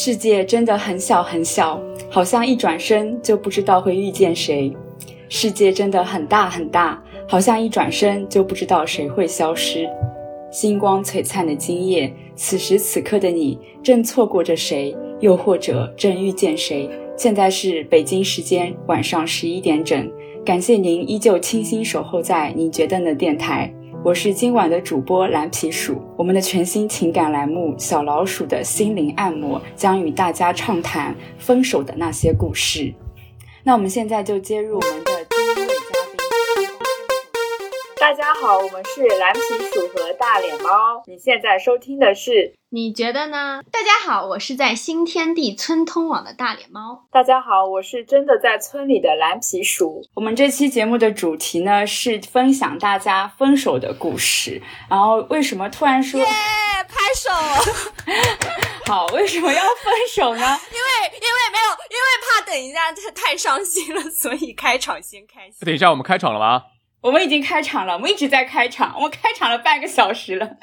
世界真的很小很小，好像一转身就不知道会遇见谁；世界真的很大很大，好像一转身就不知道谁会消失。星光璀璨的今夜，此时此刻的你正错过着谁，又或者正遇见谁？现在是北京时间晚上十一点整，感谢您依旧倾心守候在你觉得的电台。我是今晚的主播蓝皮鼠，我们的全新情感栏目《小老鼠的心灵按摩》将与大家畅谈分手的那些故事。那我们现在就接入我们的好，我们是蓝皮鼠和大脸猫。你现在收听的是？你觉得呢？大家好，我是在新天地村通网的大脸猫。大家好，我是真的在村里的蓝皮鼠。我们这期节目的主题呢是分享大家分手的故事。然后为什么突然说？耶，拍手！好，为什么要分手呢？因为因为没有，因为怕等一下太伤心了，所以开场先开心。等一下，我们开场了吗？我们已经开场了，我们一直在开场，我们开场了半个小时了。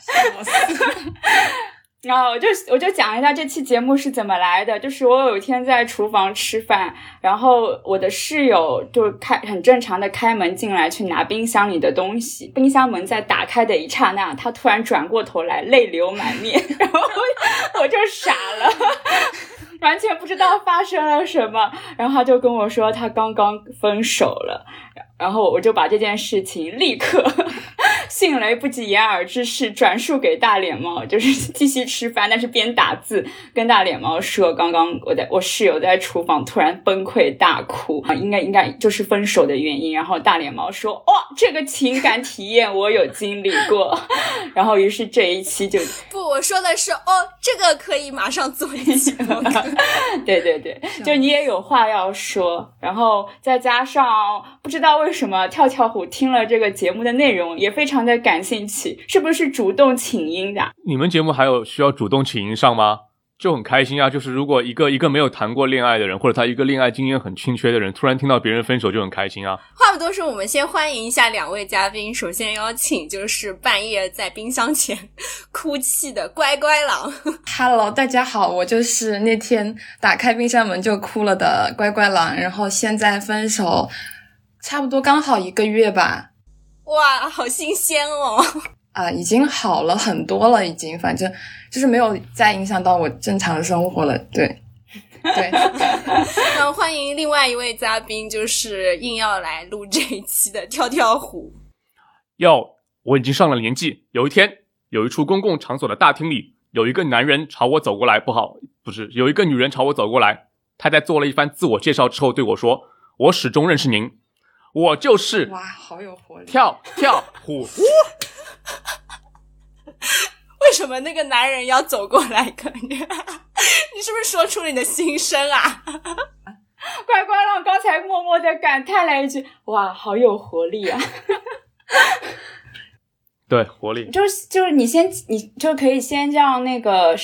然后我就我就讲一下这期节目是怎么来的，就是我有一天在厨房吃饭，然后我的室友就开很正常的开门进来去拿冰箱里的东西，冰箱门在打开的一刹那，他突然转过头来，泪流满面，然后我就傻了，完全不知道发生了什么，然后他就跟我说他刚刚分手了。然后我就把这件事情立刻 迅雷不及掩耳之势转述给大脸猫，就是继续吃饭，但是边打字跟大脸猫说，刚刚我在我室友在厨房突然崩溃大哭啊，应该应该就是分手的原因。然后大脸猫说，哇，这个情感体验我有经历过。然后于是这一期就不，我说的是哦，这个可以马上做一期。对对对，就你也有话要说，然后再加上不知道为。为什么跳跳虎听了这个节目的内容也非常的感兴趣？是不是主动请缨的？你们节目还有需要主动请缨上吗？就很开心啊！就是如果一个一个没有谈过恋爱的人，或者他一个恋爱经验很欠缺的人，突然听到别人分手就很开心啊！话不多说，我们先欢迎一下两位嘉宾。首先邀请就是半夜在冰箱前哭泣的乖乖狼。Hello，大家好，我就是那天打开冰箱门就哭了的乖乖狼。然后现在分手。差不多刚好一个月吧，哇，好新鲜哦！啊，已经好了很多了，已经，反正就是没有再影响到我正常生活了。对，对。那欢迎另外一位嘉宾，就是硬要来录这一期的跳跳虎。哟，我已经上了年纪。有一天，有一处公共场所的大厅里，有一个男人朝我走过来，不好，不是，有一个女人朝我走过来。他在做了一番自我介绍之后对我说：“我始终认识您。”我就是哇，好有活力！跳跳虎，为什么那个男人要走过来？感 觉你是不是说出了你的心声啊？乖乖让刚才默默的感叹了一句：“哇，好有活力啊！” 对，活力就是就是你先，你就可以先让那个。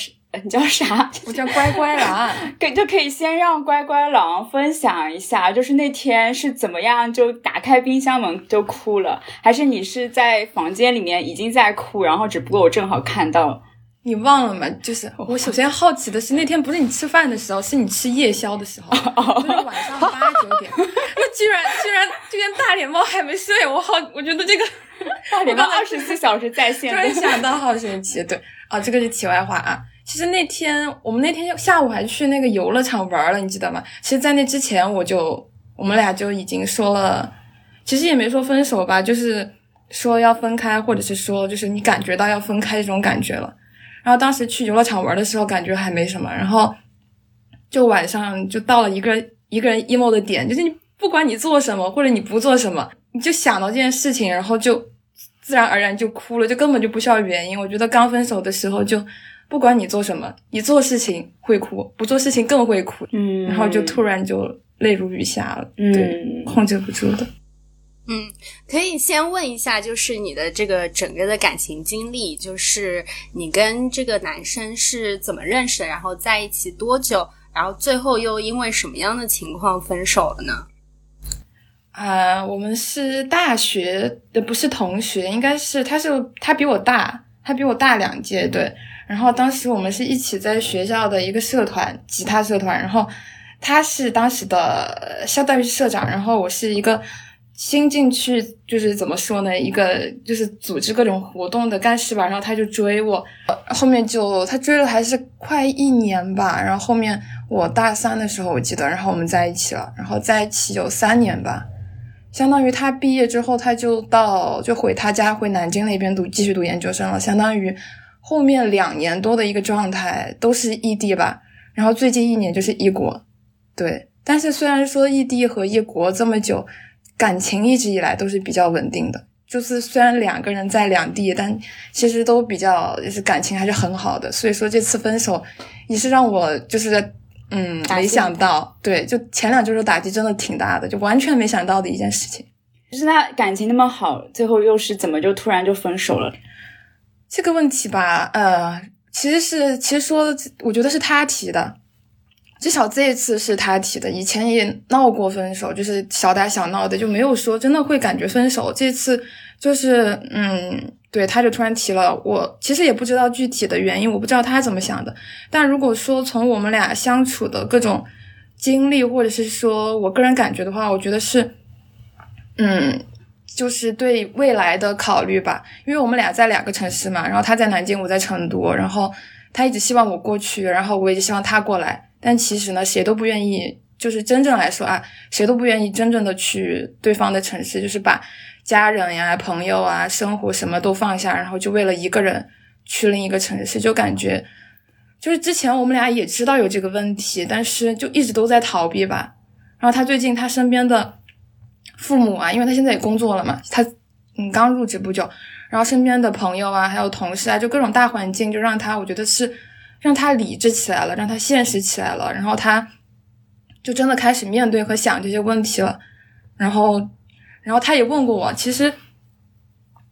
你叫啥？我叫乖乖狼，可就可以先让乖乖狼分享一下，就是那天是怎么样就打开冰箱门就哭了，还是你是在房间里面已经在哭，然后只不过我正好看到。你忘了吗？就是我首先好奇的是，那天不是你吃饭的时候，是你吃夜宵的时候，就是晚上八九点，那居然居然居然大脸猫还没睡，我好，我觉得这个大脸猫二十四小时在线，突然想到好神奇，对啊，这个是题外话啊。其实那天我们那天下午还去那个游乐场玩了，你记得吗？其实，在那之前我就我们俩就已经说了，其实也没说分手吧，就是说要分开，或者是说就是你感觉到要分开这种感觉了。然后当时去游乐场玩的时候，感觉还没什么。然后就晚上就到了一个一个人 emo 的点，就是你不管你做什么或者你不做什么，你就想到这件事情，然后就自然而然就哭了，就根本就不需要原因。我觉得刚分手的时候就。不管你做什么，你做事情会哭，不做事情更会哭。嗯，然后就突然就泪如雨下了。嗯，对，控制不住的。嗯，可以先问一下，就是你的这个整个的感情经历，就是你跟这个男生是怎么认识的，然后在一起多久，然后最后又因为什么样的情况分手了呢？啊，我们是大学的，不是同学，应该是他是他比我大。他比我大两届，对。然后当时我们是一起在学校的一个社团，吉他社团。然后他是当时的相当于社长，然后我是一个新进去，就是怎么说呢，一个就是组织各种活动的干事吧。然后他就追我，后面就他追了还是快一年吧。然后后面我大三的时候我记得，然后我们在一起了，然后在一起有三年吧。相当于他毕业之后，他就到就回他家回南京那边读继续读研究生了，相当于。后面两年多的一个状态都是异地吧，然后最近一年就是异国，对。但是虽然说异地和异国这么久，感情一直以来都是比较稳定的。就是虽然两个人在两地，但其实都比较就是感情还是很好的。所以说这次分手也是让我就是嗯没想到，对，就前两周的打击真的挺大的，就完全没想到的一件事情。就是他感情那么好，最后又是怎么就突然就分手了？这个问题吧，呃，其实是其实说，我觉得是他提的，至少这一次是他提的。以前也闹过分手，就是小打小闹的，就没有说真的会感觉分手。这次就是，嗯，对，他就突然提了。我其实也不知道具体的原因，我不知道他怎么想的。但如果说从我们俩相处的各种经历，或者是说我个人感觉的话，我觉得是，嗯。就是对未来的考虑吧，因为我们俩在两个城市嘛，然后他在南京，我在成都，然后他一直希望我过去，然后我也希望他过来，但其实呢，谁都不愿意，就是真正来说啊，谁都不愿意真正的去对方的城市，就是把家人呀、朋友啊、生活什么都放下，然后就为了一个人去另一个城市，就感觉就是之前我们俩也知道有这个问题，但是就一直都在逃避吧。然后他最近他身边的。父母啊，因为他现在也工作了嘛，他嗯刚入职不久，然后身边的朋友啊，还有同事啊，就各种大环境，就让他我觉得是让他理智起来了，让他现实起来了，然后他就真的开始面对和想这些问题了。然后，然后他也问过我，其实，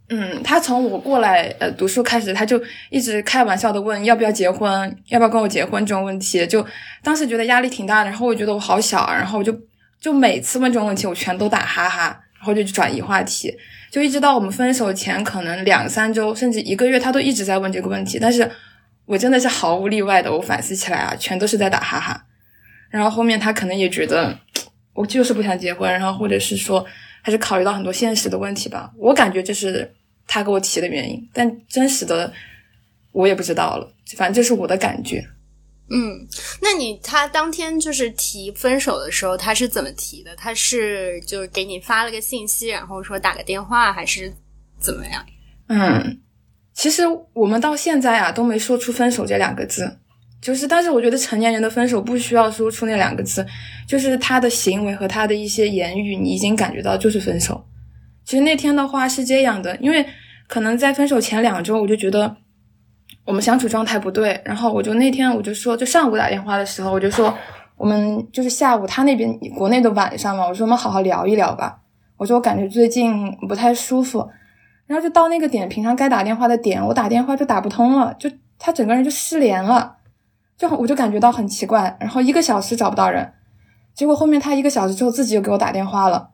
嗯，他从我过来呃读书开始，他就一直开玩笑的问要不要结婚，要不要跟我结婚这种问题，就当时觉得压力挺大的，然后我觉得我好小啊，然后我就。就每次问这种问题，我全都打哈哈，然后就转移话题，就一直到我们分手前可能两三周，甚至一个月，他都一直在问这个问题。但是我真的是毫无例外的，我反思起来啊，全都是在打哈哈。然后后面他可能也觉得我就是不想结婚，然后或者是说还是考虑到很多现实的问题吧。我感觉这是他给我提的原因，但真实的我也不知道了，反正这是我的感觉。嗯，那你他当天就是提分手的时候，他是怎么提的？他是就是给你发了个信息，然后说打个电话，还是怎么样？嗯，其实我们到现在啊都没说出分手这两个字，就是但是我觉得成年人的分手不需要说出那两个字，就是他的行为和他的一些言语，你已经感觉到就是分手。其实那天的话是这样的，因为可能在分手前两周，我就觉得。我们相处状态不对，然后我就那天我就说，就上午打电话的时候，我就说我们就是下午他那边国内的晚上嘛，我说我们好好聊一聊吧。我说我感觉最近不太舒服，然后就到那个点，平常该打电话的点，我打电话就打不通了，就他整个人就失联了，就我就感觉到很奇怪，然后一个小时找不到人，结果后面他一个小时之后自己又给我打电话了，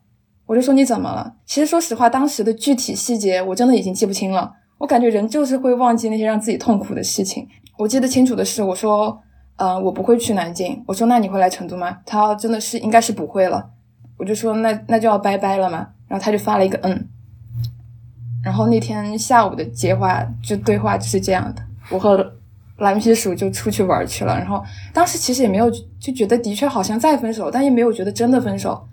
我就说你怎么了？其实说实话，当时的具体细节我真的已经记不清了。我感觉人就是会忘记那些让自己痛苦的事情。我记得清楚的是，我说，嗯，我不会去南京。我说，那你会来成都吗？他真的是应该是不会了。我就说，那那就要拜拜了嘛。然后他就发了一个嗯。然后那天下午的接话就对话就是这样的。我和蓝皮鼠就出去玩去了。然后当时其实也没有就觉得的确好像在分手，但也没有觉得真的分手，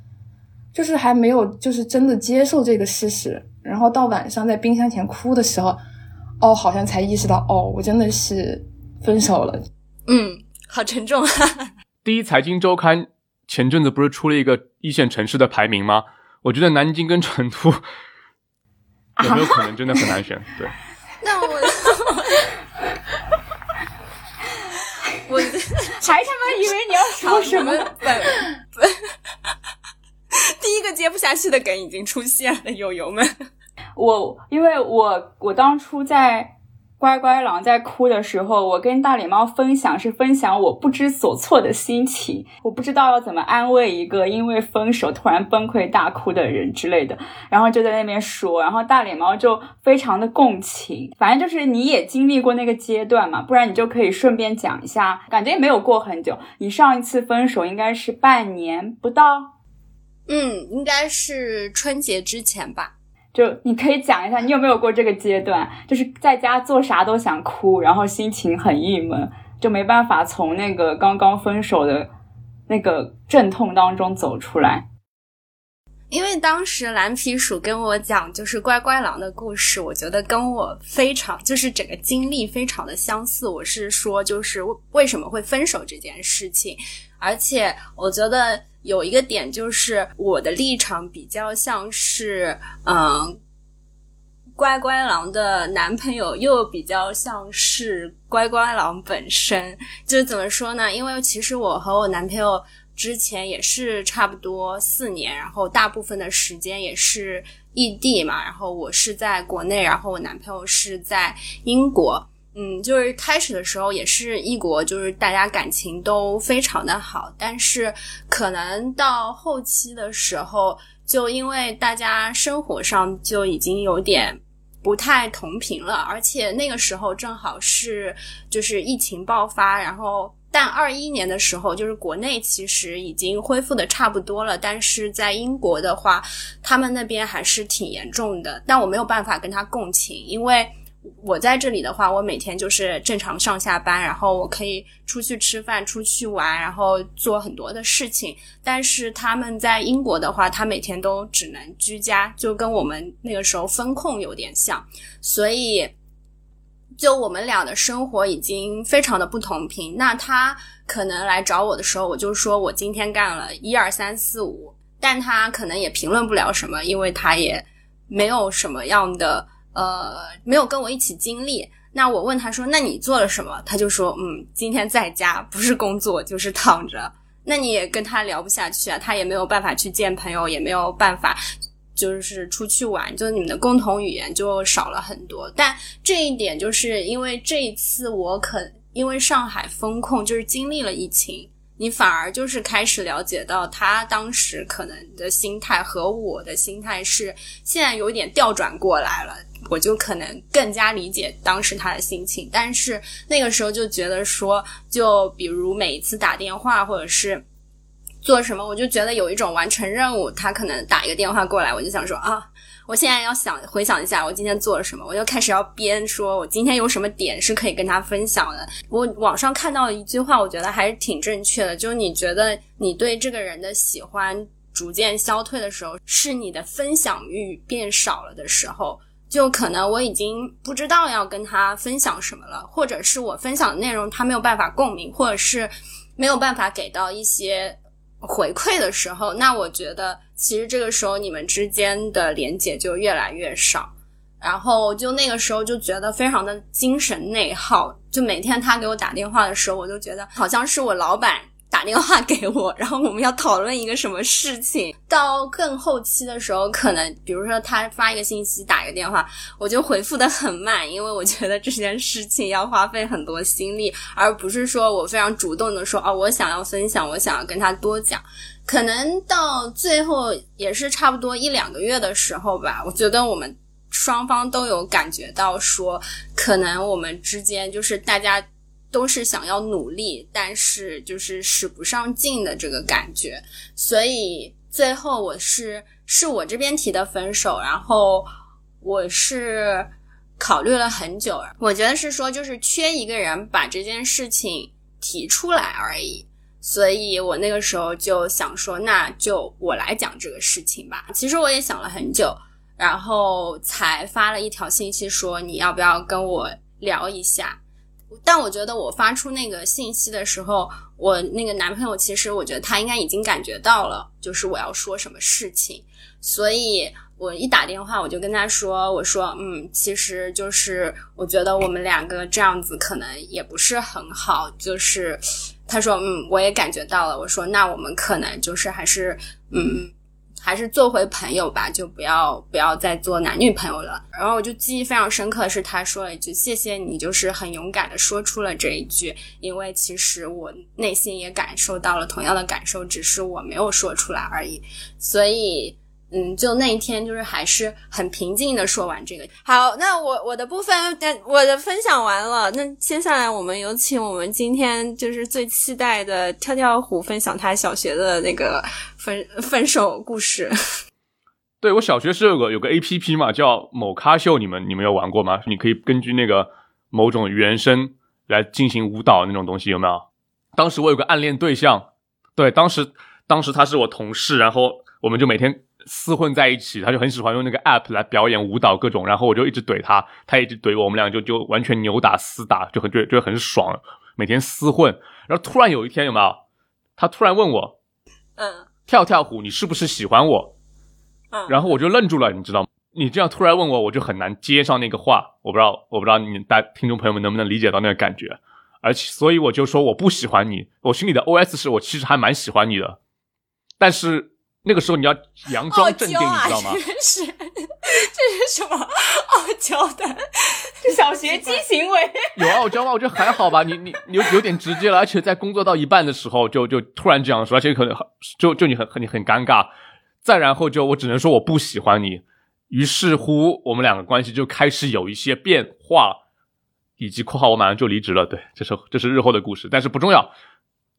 就是还没有就是真的接受这个事实。然后到晚上在冰箱前哭的时候，哦，好像才意识到，哦，我真的是分手了。嗯，好沉重啊。第一财经周刊前阵子不是出了一个一线城市的排名吗？我觉得南京跟成都 有没有可能真的很难选？对。那我，我还他妈以为你要说什么？第一个接不下去的梗已经出现了，友友们。我因为我我当初在乖乖狼在哭的时候，我跟大脸猫分享是分享我不知所措的心情，我不知道要怎么安慰一个因为分手突然崩溃大哭的人之类的，然后就在那边说，然后大脸猫就非常的共情，反正就是你也经历过那个阶段嘛，不然你就可以顺便讲一下，感觉也没有过很久，你上一次分手应该是半年不到，嗯，应该是春节之前吧。就你可以讲一下，你有没有过这个阶段，就是在家做啥都想哭，然后心情很郁闷，就没办法从那个刚刚分手的那个阵痛当中走出来。因为当时蓝皮鼠跟我讲就是乖乖狼的故事，我觉得跟我非常就是整个经历非常的相似。我是说，就是为什么会分手这件事情，而且我觉得。有一个点就是我的立场比较像是，嗯，乖乖狼的男朋友又比较像是乖乖狼本身，就是怎么说呢？因为其实我和我男朋友之前也是差不多四年，然后大部分的时间也是异地嘛，然后我是在国内，然后我男朋友是在英国。嗯，就是开始的时候也是异国，就是大家感情都非常的好，但是可能到后期的时候，就因为大家生活上就已经有点不太同频了，而且那个时候正好是就是疫情爆发，然后但二一年的时候，就是国内其实已经恢复的差不多了，但是在英国的话，他们那边还是挺严重的，但我没有办法跟他共情，因为。我在这里的话，我每天就是正常上下班，然后我可以出去吃饭、出去玩，然后做很多的事情。但是他们在英国的话，他每天都只能居家，就跟我们那个时候风控有点像。所以，就我们俩的生活已经非常的不同频。那他可能来找我的时候，我就说我今天干了一二三四五，但他可能也评论不了什么，因为他也没有什么样的。呃，没有跟我一起经历。那我问他说：“那你做了什么？”他就说：“嗯，今天在家，不是工作就是躺着。”那你也跟他聊不下去啊，他也没有办法去见朋友，也没有办法就是出去玩，就你们的共同语言就少了很多。但这一点就是因为这一次我可因为上海封控，就是经历了疫情。你反而就是开始了解到他当时可能的心态和我的心态是现在有点调转过来了，我就可能更加理解当时他的心情。但是那个时候就觉得说，就比如每一次打电话或者是做什么，我就觉得有一种完成任务。他可能打一个电话过来，我就想说啊。我现在要想回想一下，我今天做了什么，我就开始要编，说我今天有什么点是可以跟他分享的。我网上看到一句话，我觉得还是挺正确的，就是你觉得你对这个人的喜欢逐渐消退的时候，是你的分享欲变少了的时候，就可能我已经不知道要跟他分享什么了，或者是我分享的内容他没有办法共鸣，或者是没有办法给到一些。回馈的时候，那我觉得其实这个时候你们之间的连接就越来越少，然后就那个时候就觉得非常的精神内耗，就每天他给我打电话的时候，我就觉得好像是我老板。打电话给我，然后我们要讨论一个什么事情。到更后期的时候，可能比如说他发一个信息，打一个电话，我就回复的很慢，因为我觉得这件事情要花费很多心力，而不是说我非常主动的说哦，我想要分享，我想要跟他多讲。可能到最后也是差不多一两个月的时候吧，我觉得我们双方都有感觉到说，可能我们之间就是大家。都是想要努力，但是就是使不上劲的这个感觉，所以最后我是是我这边提的分手，然后我是考虑了很久，我觉得是说就是缺一个人把这件事情提出来而已，所以我那个时候就想说，那就我来讲这个事情吧。其实我也想了很久，然后才发了一条信息说你要不要跟我聊一下。但我觉得我发出那个信息的时候，我那个男朋友其实我觉得他应该已经感觉到了，就是我要说什么事情，所以我一打电话我就跟他说，我说嗯，其实就是我觉得我们两个这样子可能也不是很好，就是他说嗯，我也感觉到了，我说那我们可能就是还是嗯。还是做回朋友吧，就不要不要再做男女朋友了。然后我就记忆非常深刻的是，他说了一句：“谢谢你，就是很勇敢的说出了这一句，因为其实我内心也感受到了同样的感受，只是我没有说出来而已。”所以。嗯，就那一天，就是还是很平静的说完这个。好，那我我的部分，我的分享完了。那接下来我们有请我们今天就是最期待的跳跳虎分享他小学的那个分分手故事。对我小学是有个有个 A P P 嘛，叫某咖秀，你们你们有玩过吗？你可以根据那个某种原声来进行舞蹈那种东西，有没有？当时我有个暗恋对象，对，当时当时他是我同事，然后我们就每天。厮混在一起，他就很喜欢用那个 app 来表演舞蹈各种，然后我就一直怼他，他一直怼我，我们俩就就完全扭打厮打，就很觉觉得很爽，每天厮混。然后突然有一天有没有？他突然问我，嗯，跳跳虎，你是不是喜欢我？嗯，然后我就愣住了，你知道吗？你这样突然问我，我就很难接上那个话，我不知道，我不知道你大听众朋友们能不能理解到那个感觉，而且所以我就说我不喜欢你，我心里的 OS 是我其实还蛮喜欢你的，但是。那个时候你要佯装镇定，你知道吗？这是，这是什么傲娇的？小学鸡行为？有傲娇吗？我觉得还好吧。你你有有点直接了，而且在工作到一半的时候就就突然这样说，而且可能就就你很很你很尴尬。再然后就我只能说我不喜欢你。于是乎我们两个关系就开始有一些变化，以及括号我马上就离职了。对，这是这是日后的故事，但是不重要。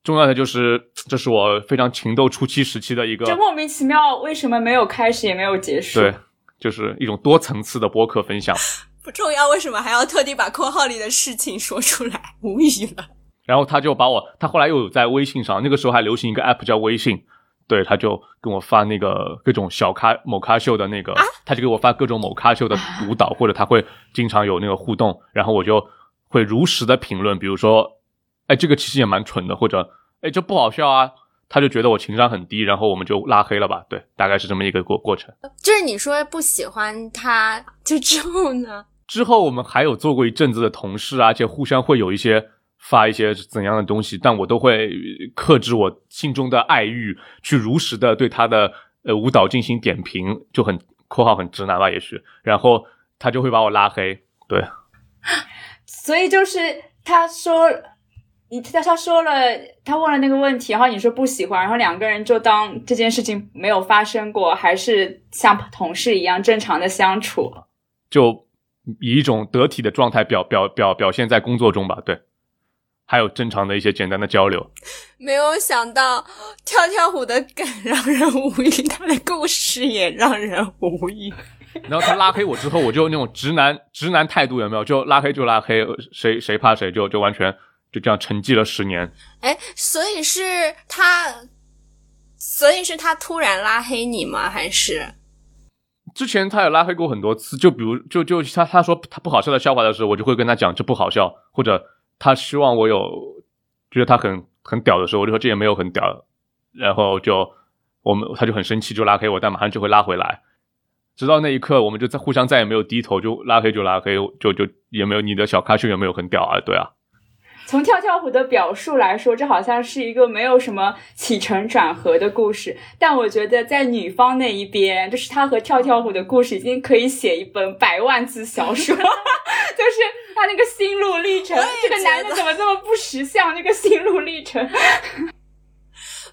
重要的就是，这是我非常情窦初期时期的一个。就莫名其妙，为什么没有开始也没有结束？对，就是一种多层次的播客分享。不重要，为什么还要特地把括号里的事情说出来？无语了。然后他就把我，他后来又有在微信上，那个时候还流行一个 app 叫微信，对，他就跟我发那个各种小咖某咖秀的那个，他就给我发各种某咖秀的舞蹈，或者他会经常有那个互动，然后我就会如实的评论，比如说。哎，这个其实也蛮蠢的，或者哎，这不好笑啊，他就觉得我情商很低，然后我们就拉黑了吧？对，大概是这么一个过过程。就是你说不喜欢他，就之后呢？之后我们还有做过一阵子的同事啊，而且互相会有一些发一些怎样的东西，但我都会克制我心中的爱欲，去如实的对他的呃舞蹈进行点评，就很（括号很直男吧）也许，然后他就会把我拉黑。对，所以就是他说。你他他说了，他问了那个问题，然后你说不喜欢，然后两个人就当这件事情没有发生过，还是像同事一样正常的相处，就以一种得体的状态表表表表现在工作中吧。对，还有正常的一些简单的交流。没有想到跳跳虎的梗让人无语，他的故事也让人无语。然后他拉黑我之后，我就那种直男直男态度有没有？就拉黑就拉黑，谁谁怕谁就就完全。就这样沉寂了十年，哎，所以是他，所以是他突然拉黑你吗？还是之前他有拉黑过很多次？就比如，就就他他说他不好笑的笑话的时候，我就会跟他讲这不好笑，或者他希望我有觉得他很很屌的时候，我就说这也没有很屌，然后就我们他就很生气，就拉黑我，但马上就会拉回来，直到那一刻，我们就在互相再也没有低头，就拉黑就拉黑，就就也没有你的小咖秀有没有很屌啊，对啊。从跳跳虎的表述来说，这好像是一个没有什么起承转合的故事。但我觉得在女方那一边，就是她和跳跳虎的故事已经可以写一本百万字小说，就是他那个心路历程。这个男的怎么这么不识相？那个心路历程。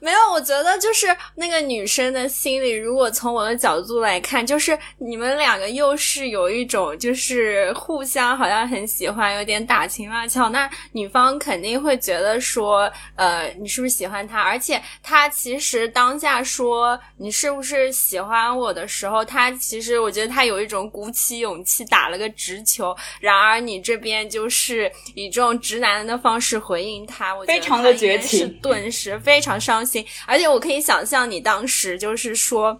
没有，我觉得就是那个女生的心里，如果从我的角度来看，就是你们两个又是有一种就是互相好像很喜欢，有点打情骂俏。那女方肯定会觉得说，呃，你是不是喜欢他？而且他其实当下说你是不是喜欢我的时候，他其实我觉得他有一种鼓起勇气打了个直球。然而你这边就是以这种直男的方式回应他，我觉得非常的绝情，顿时非常伤心。而且我可以想象，你当时就是说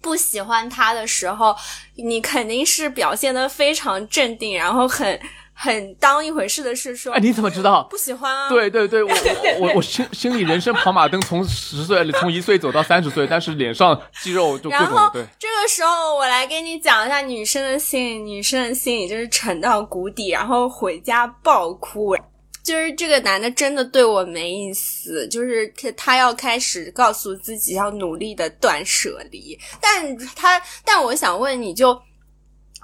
不喜欢他的时候，你肯定是表现的非常镇定，然后很很当一回事的是说。哎，你怎么知道？不喜欢啊？对对对，我 我我心心里人生跑马灯，从十岁从一岁走到三十岁，但是脸上肌肉就然后。这个时候，我来给你讲一下女生的心，女生的心里就是沉到谷底，然后回家暴哭。就是这个男的真的对我没意思，就是他他要开始告诉自己要努力的断舍离，但他但我想问你就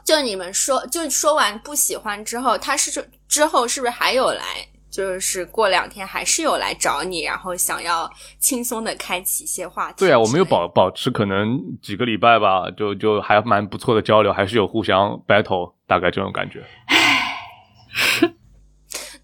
就你们说就说完不喜欢之后，他是之后是不是还有来？就是过两天还是有来找你，然后想要轻松的开启一些话题。对啊，我们有保保持可能几个礼拜吧，就就还蛮不错的交流，还是有互相 battle，大概这种感觉。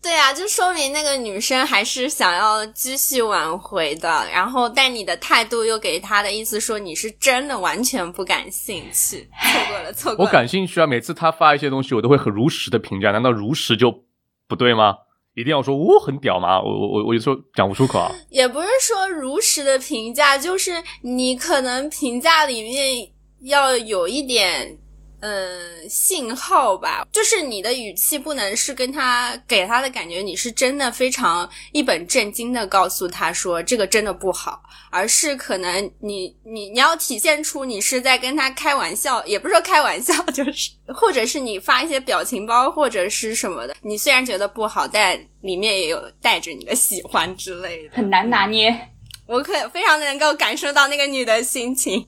对啊，就说明那个女生还是想要继续挽回的，然后但你的态度又给她的意思说你是真的完全不感兴趣，错过了，错过我。感兴趣啊，每次她发一些东西，我都会很如实的评价，难道如实就不对吗？一定要说我很屌吗？我我我我有时候讲不出口啊。也不是说如实的评价，就是你可能评价里面要有一点。嗯，信号吧，就是你的语气不能是跟他给他的感觉，你是真的非常一本正经的告诉他说这个真的不好，而是可能你你你要体现出你是在跟他开玩笑，也不是说开玩笑，就是或者是你发一些表情包或者是什么的，你虽然觉得不好，但里面也有带着你的喜欢之类的，很难拿捏。我可非常能够感受到那个女的心情。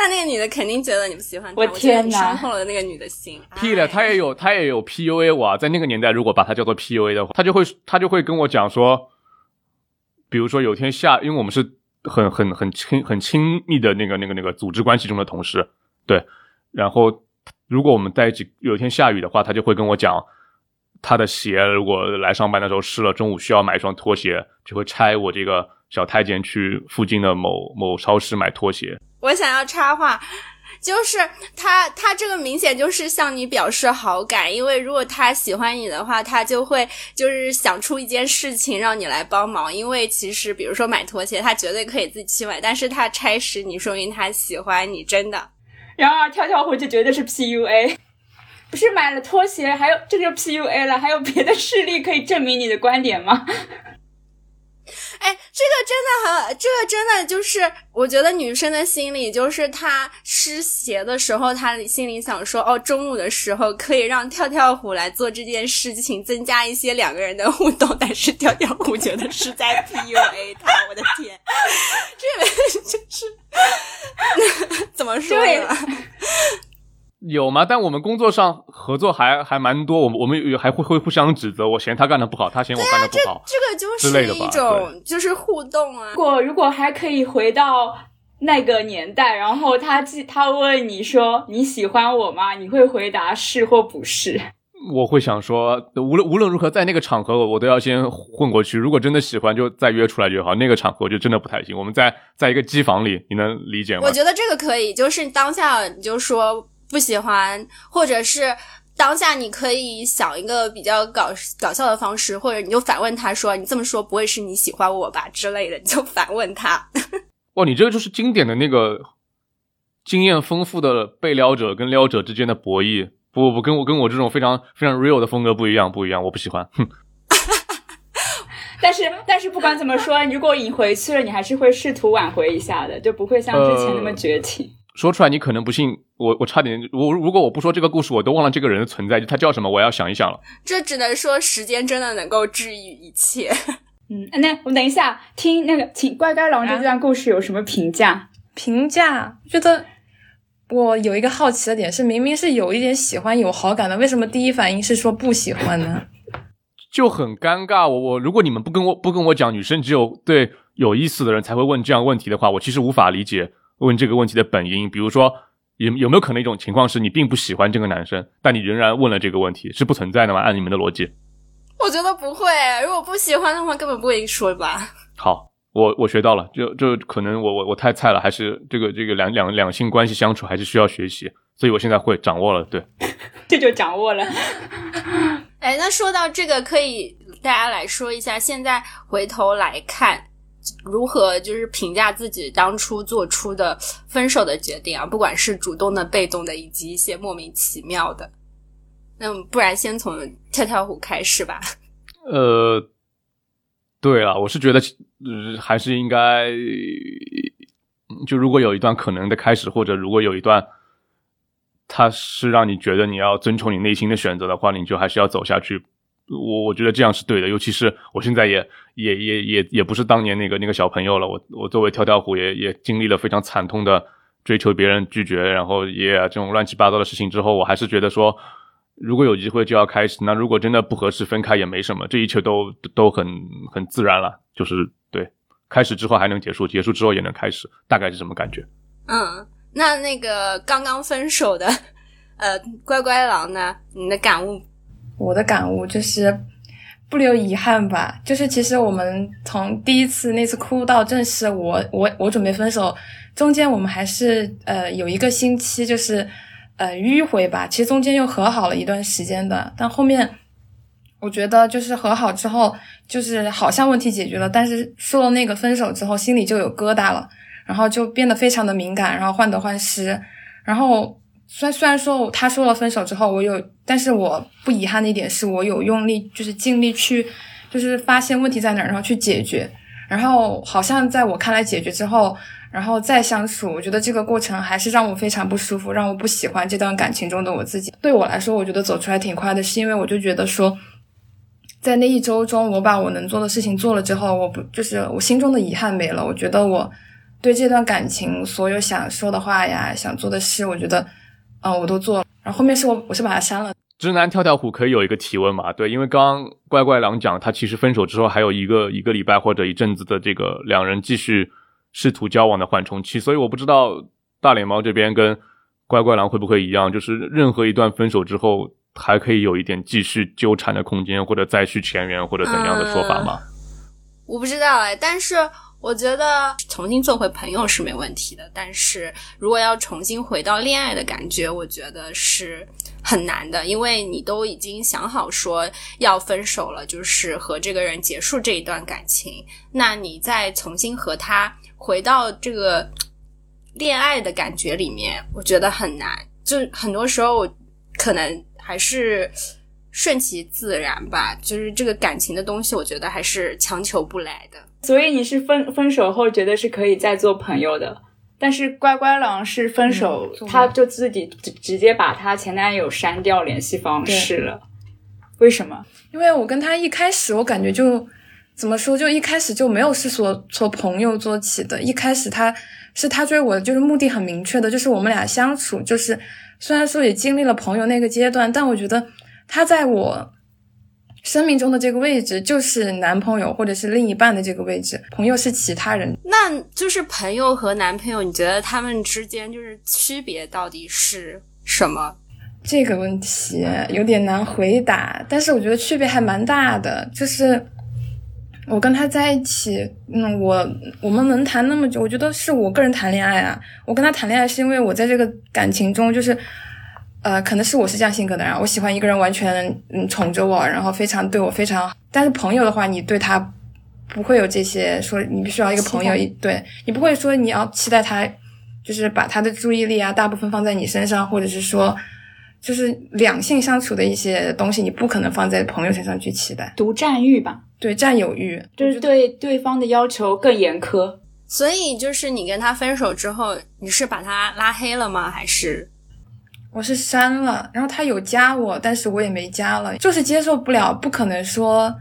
但那个女的肯定觉得你不喜欢她，我天哪伤透了那个女的心。屁了，她也有她也有 PUA 我啊，在那个年代，如果把她叫做 PUA 的话，她就会她就会跟我讲说，比如说有天下，因为我们是很很很亲很亲密的那个那个那个组织关系中的同事，对，然后如果我们在一起有一天下雨的话，他就会跟我讲，他的鞋如果来上班的时候湿了，中午需要买一双拖鞋，就会差我这个小太监去附近的某某超市买拖鞋。我想要插话，就是他他这个明显就是向你表示好感，因为如果他喜欢你的话，他就会就是想出一件事情让你来帮忙。因为其实比如说买拖鞋，他绝对可以自己去买，但是他差使你，说明他喜欢你，真的。然而跳跳虎就绝对是 PUA，不是买了拖鞋，还有这就 PUA 了，还有别的事例可以证明你的观点吗？哎，这个真的很，这个真的就是，我觉得女生的心理就是，她湿鞋的时候，她心里想说，哦，中午的时候可以让跳跳虎来做这件事情，增加一些两个人的互动，但是跳跳虎觉得是在 PUA 他，我的天，这个就是 怎么说对呢？有吗？但我们工作上合作还还蛮多，我们我们有还会会互相指责，我嫌他干的不好，他嫌我干的不好。这个就是一种就是互动啊如。果如果还可以回到那个年代，然后他记他问你说你喜欢我吗？你会回答是或不是？我会想说，无论无论如何，在那个场合我我都要先混过去。如果真的喜欢，就再约出来就好。那个场合就真的不太行。我们在在一个机房里，你能理解吗我？觉得这个可以，就是当下你就说不喜欢，或者是当下你可以想一个比较搞搞笑的方式，或者你就反问他说：“你这么说不会是你喜欢我吧？”之类的，你就反问他。哇，你这个就是经典的那个经验丰富的被撩者跟撩者之间的博弈。不不不，跟我跟我这种非常非常 real 的风格不一样，不一样，我不喜欢。哼，但是但是不管怎么说，如果你回去了，你还是会试图挽回一下的，就不会像之前那么绝情。说出来你可能不信，我我差点，我如果我不说这个故事，我都忘了这个人的存在，就他叫什么，我要想一想了。这只能说时间真的能够治愈一切。嗯，那我们等一下听那个，请乖乖龙对这段故事有什么评价？评价，觉得我有一个好奇的点是，明明是有一点喜欢、有好感的，为什么第一反应是说不喜欢呢？就很尴尬。我我如果你们不跟我不跟我讲，女生只有对有意思的人才会问这样问题的话，我其实无法理解问这个问题的本因。比如说，有有没有可能一种情况是你并不喜欢这个男生，但你仍然问了这个问题，是不存在的吗？按你们的逻辑，我觉得不会，如果不喜欢的话，根本不会说吧。好，我我学到了，就就可能我我我太菜了，还是这个这个两两两性关系相处还是需要学习，所以我现在会掌握了。对，这就掌握了。哎，那说到这个，可以大家来说一下，现在回头来看，如何就是评价自己当初做出的分手的决定啊，不管是主动的、被动的，以及一些莫名其妙的。那不然先从跳跳虎开始吧。呃，对了，我是觉得，还是应该，就如果有一段可能的开始，或者如果有一段，他是让你觉得你要遵从你内心的选择的话，你就还是要走下去，我我觉得这样是对的，尤其是我现在也也也也也不是当年那个那个小朋友了，我我作为跳跳虎也也经历了非常惨痛的追求别人拒绝，然后也这种乱七八糟的事情之后，我还是觉得说，如果有机会就要开始，那如果真的不合适分开也没什么，这一切都都很很自然了，就是对，开始之后还能结束，结束之后也能开始，大概是什么感觉？嗯，那那个刚刚分手的呃乖乖狼呢？你的感悟？我的感悟就是不留遗憾吧。就是其实我们从第一次那次哭到正式我我我准备分手，中间我们还是呃有一个星期就是呃迂回吧。其实中间又和好了一段时间的，但后面我觉得就是和好之后，就是好像问题解决了，但是说了那个分手之后，心里就有疙瘩了，然后就变得非常的敏感，然后患得患失，然后。虽然虽然说他说了分手之后，我有，但是我不遗憾的一点是我有用力，就是尽力去，就是发现问题在哪，然后去解决。然后好像在我看来，解决之后，然后再相处，我觉得这个过程还是让我非常不舒服，让我不喜欢这段感情中的我自己。对我来说，我觉得走出来挺快的，是因为我就觉得说，在那一周中，我把我能做的事情做了之后，我不就是我心中的遗憾没了。我觉得我对这段感情所有想说的话呀，想做的事，我觉得。嗯，我都做了，然后后面是我，我是把它删了。直男跳跳虎可以有一个提问嘛？对，因为刚刚乖乖狼讲，他其实分手之后还有一个一个礼拜或者一阵子的这个两人继续试图交往的缓冲期，所以我不知道大脸猫这边跟乖乖狼会不会一样，就是任何一段分手之后还可以有一点继续纠缠的空间，或者再续前缘或者怎样的说法吗？我不知道哎，但是。我觉得重新做回朋友是没问题的，但是如果要重新回到恋爱的感觉，我觉得是很难的，因为你都已经想好说要分手了，就是和这个人结束这一段感情，那你再重新和他回到这个恋爱的感觉里面，我觉得很难。就很多时候可能还是顺其自然吧，就是这个感情的东西，我觉得还是强求不来的。所以你是分分手后觉得是可以再做朋友的，但是乖乖狼是分手，他就自己直直接把他前男友删掉联系方式了。为什么？因为我跟他一开始我感觉就怎么说，就一开始就没有是说从朋友做起的。一开始他是他追我，就是目的很明确的，就是我们俩相处，就是虽然说也经历了朋友那个阶段，但我觉得他在我。生命中的这个位置就是男朋友或者是另一半的这个位置，朋友是其他人。那就是朋友和男朋友，你觉得他们之间就是区别到底是什么？这个问题有点难回答，但是我觉得区别还蛮大的。就是我跟他在一起，嗯，我我们能谈那么久，我觉得是我个人谈恋爱啊。我跟他谈恋爱是因为我在这个感情中就是。呃，可能是我是这样性格的人，我喜欢一个人完全嗯宠着我，然后非常对我非常好。但是朋友的话，你对他不会有这些说，你必须要一个朋友，对你不会说你要期待他，就是把他的注意力啊大部分放在你身上，或者是说，就是两性相处的一些东西，你不可能放在朋友身上去期待。独占欲吧，对占有欲，就是对对方的要求更严苛。所以就是你跟他分手之后，你是把他拉黑了吗？还是？我是删了，然后他有加我，但是我也没加了，就是接受不了，不可能说，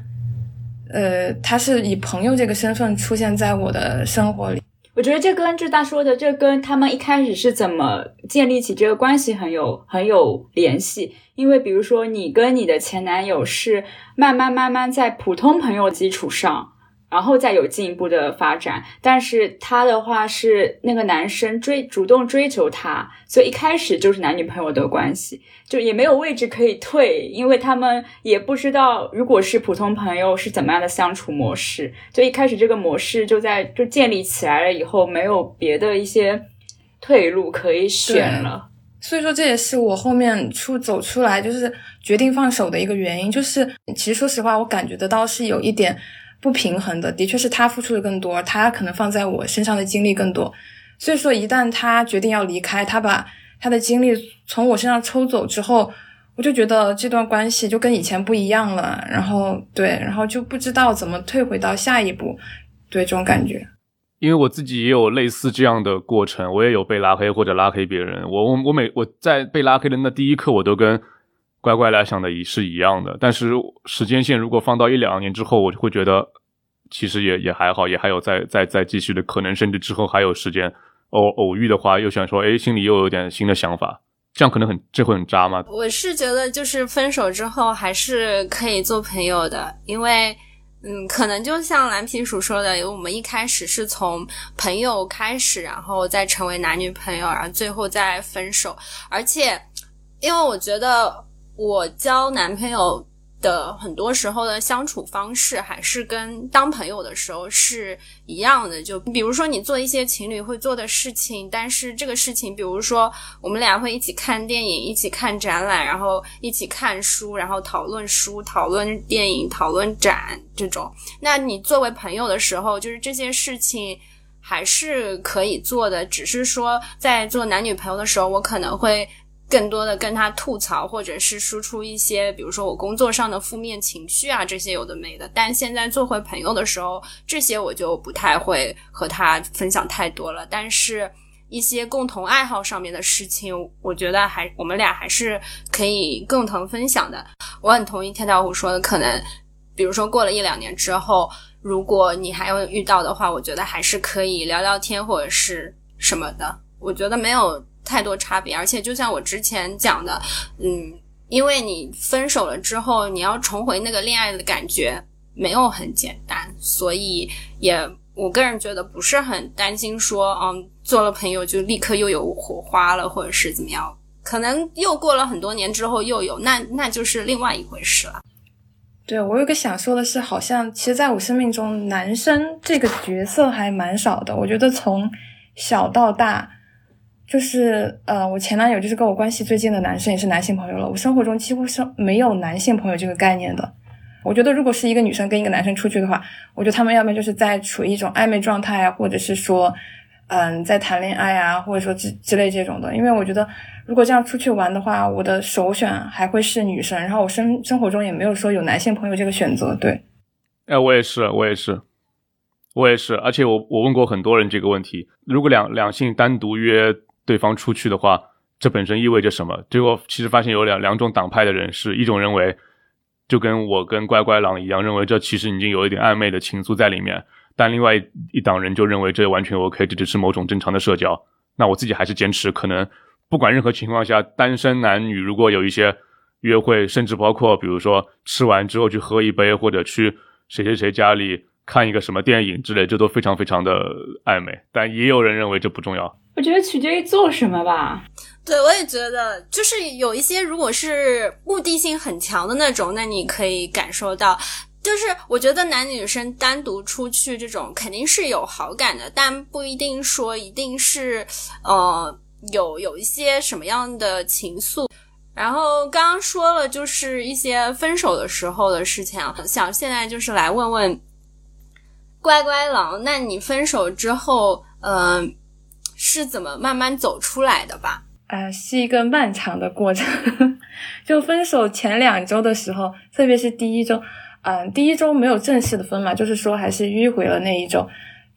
呃，他是以朋友这个身份出现在我的生活里。我觉得这跟志大说的，这跟他们一开始是怎么建立起这个关系很有很有联系。因为比如说，你跟你的前男友是慢慢慢慢在普通朋友基础上。然后再有进一步的发展，但是他的话是那个男生追主动追求他，所以一开始就是男女朋友的关系，就也没有位置可以退，因为他们也不知道如果是普通朋友是怎么样的相处模式，就一开始这个模式就在就建立起来了以后，没有别的一些退路可以选了，所以说这也是我后面出走出来就是决定放手的一个原因，就是其实说实话，我感觉得到是有一点。不平衡的，的确是他付出的更多，他可能放在我身上的精力更多，所以说一旦他决定要离开，他把他的精力从我身上抽走之后，我就觉得这段关系就跟以前不一样了，然后对，然后就不知道怎么退回到下一步，对这种感觉。因为我自己也有类似这样的过程，我也有被拉黑或者拉黑别人，我我我每我在被拉黑的那第一刻，我都跟乖乖来想的一是一样的。但是时间线如果放到一两年之后，我就会觉得其实也也还好，也还有再再再继续的可能，甚至之后还有时间偶偶遇的话，又想说，哎，心里又有点新的想法，这样可能很这会很渣吗？我是觉得就是分手之后还是可以做朋友的，因为。嗯，可能就像蓝皮鼠说的，我们一开始是从朋友开始，然后再成为男女朋友，然后最后再分手。而且，因为我觉得我交男朋友。的很多时候的相处方式还是跟当朋友的时候是一样的，就比如说你做一些情侣会做的事情，但是这个事情，比如说我们俩会一起看电影，一起看展览，然后一起看书，然后讨论书、讨论电影、讨论展这种。那你作为朋友的时候，就是这些事情还是可以做的，只是说在做男女朋友的时候，我可能会。更多的跟他吐槽，或者是输出一些，比如说我工作上的负面情绪啊，这些有的没的。但现在做回朋友的时候，这些我就不太会和他分享太多了。但是，一些共同爱好上面的事情，我觉得还我们俩还是可以共同分享的。我很同意天道虎说的，可能比如说过了一两年之后，如果你还有遇到的话，我觉得还是可以聊聊天或者是什么的。我觉得没有。太多差别，而且就像我之前讲的，嗯，因为你分手了之后，你要重回那个恋爱的感觉没有很简单，所以也我个人觉得不是很担心说，嗯，做了朋友就立刻又有火花了，或者是怎么样，可能又过了很多年之后又有，那那就是另外一回事了。对我有个想说的是，好像其实在我生命中，男生这个角色还蛮少的。我觉得从小到大。就是呃，我前男友就是跟我关系最近的男生，也是男性朋友了。我生活中几乎是没有男性朋友这个概念的。我觉得如果是一个女生跟一个男生出去的话，我觉得他们要么就是在处于一种暧昧状态啊，或者是说，嗯，在谈恋爱啊，或者说之之类这种的。因为我觉得如果这样出去玩的话，我的首选还会是女生。然后我生生活中也没有说有男性朋友这个选择。对，哎，我也是，我也是，我也是。而且我我问过很多人这个问题：如果两两性单独约。对方出去的话，这本身意味着什么？结果其实发现有两两种党派的人士，一种认为就跟我跟乖乖狼一样，认为这其实已经有一点暧昧的情愫在里面；但另外一党人就认为这完全 OK，这只是某种正常的社交。那我自己还是坚持，可能不管任何情况下，单身男女如果有一些约会，甚至包括比如说吃完之后去喝一杯，或者去谁谁谁家里看一个什么电影之类，这都非常非常的暧昧。但也有人认为这不重要。我觉得取决于做什么吧。对，我也觉得，就是有一些如果是目的性很强的那种，那你可以感受到，就是我觉得男女生单独出去这种肯定是有好感的，但不一定说一定是呃有有一些什么样的情愫。然后刚刚说了，就是一些分手的时候的事情，想现在就是来问问乖乖狼，那你分手之后，嗯。是怎么慢慢走出来的吧？呃，是一个漫长的过程。就分手前两周的时候，特别是第一周，嗯，第一周没有正式的分嘛，就是说还是迂回了那一周。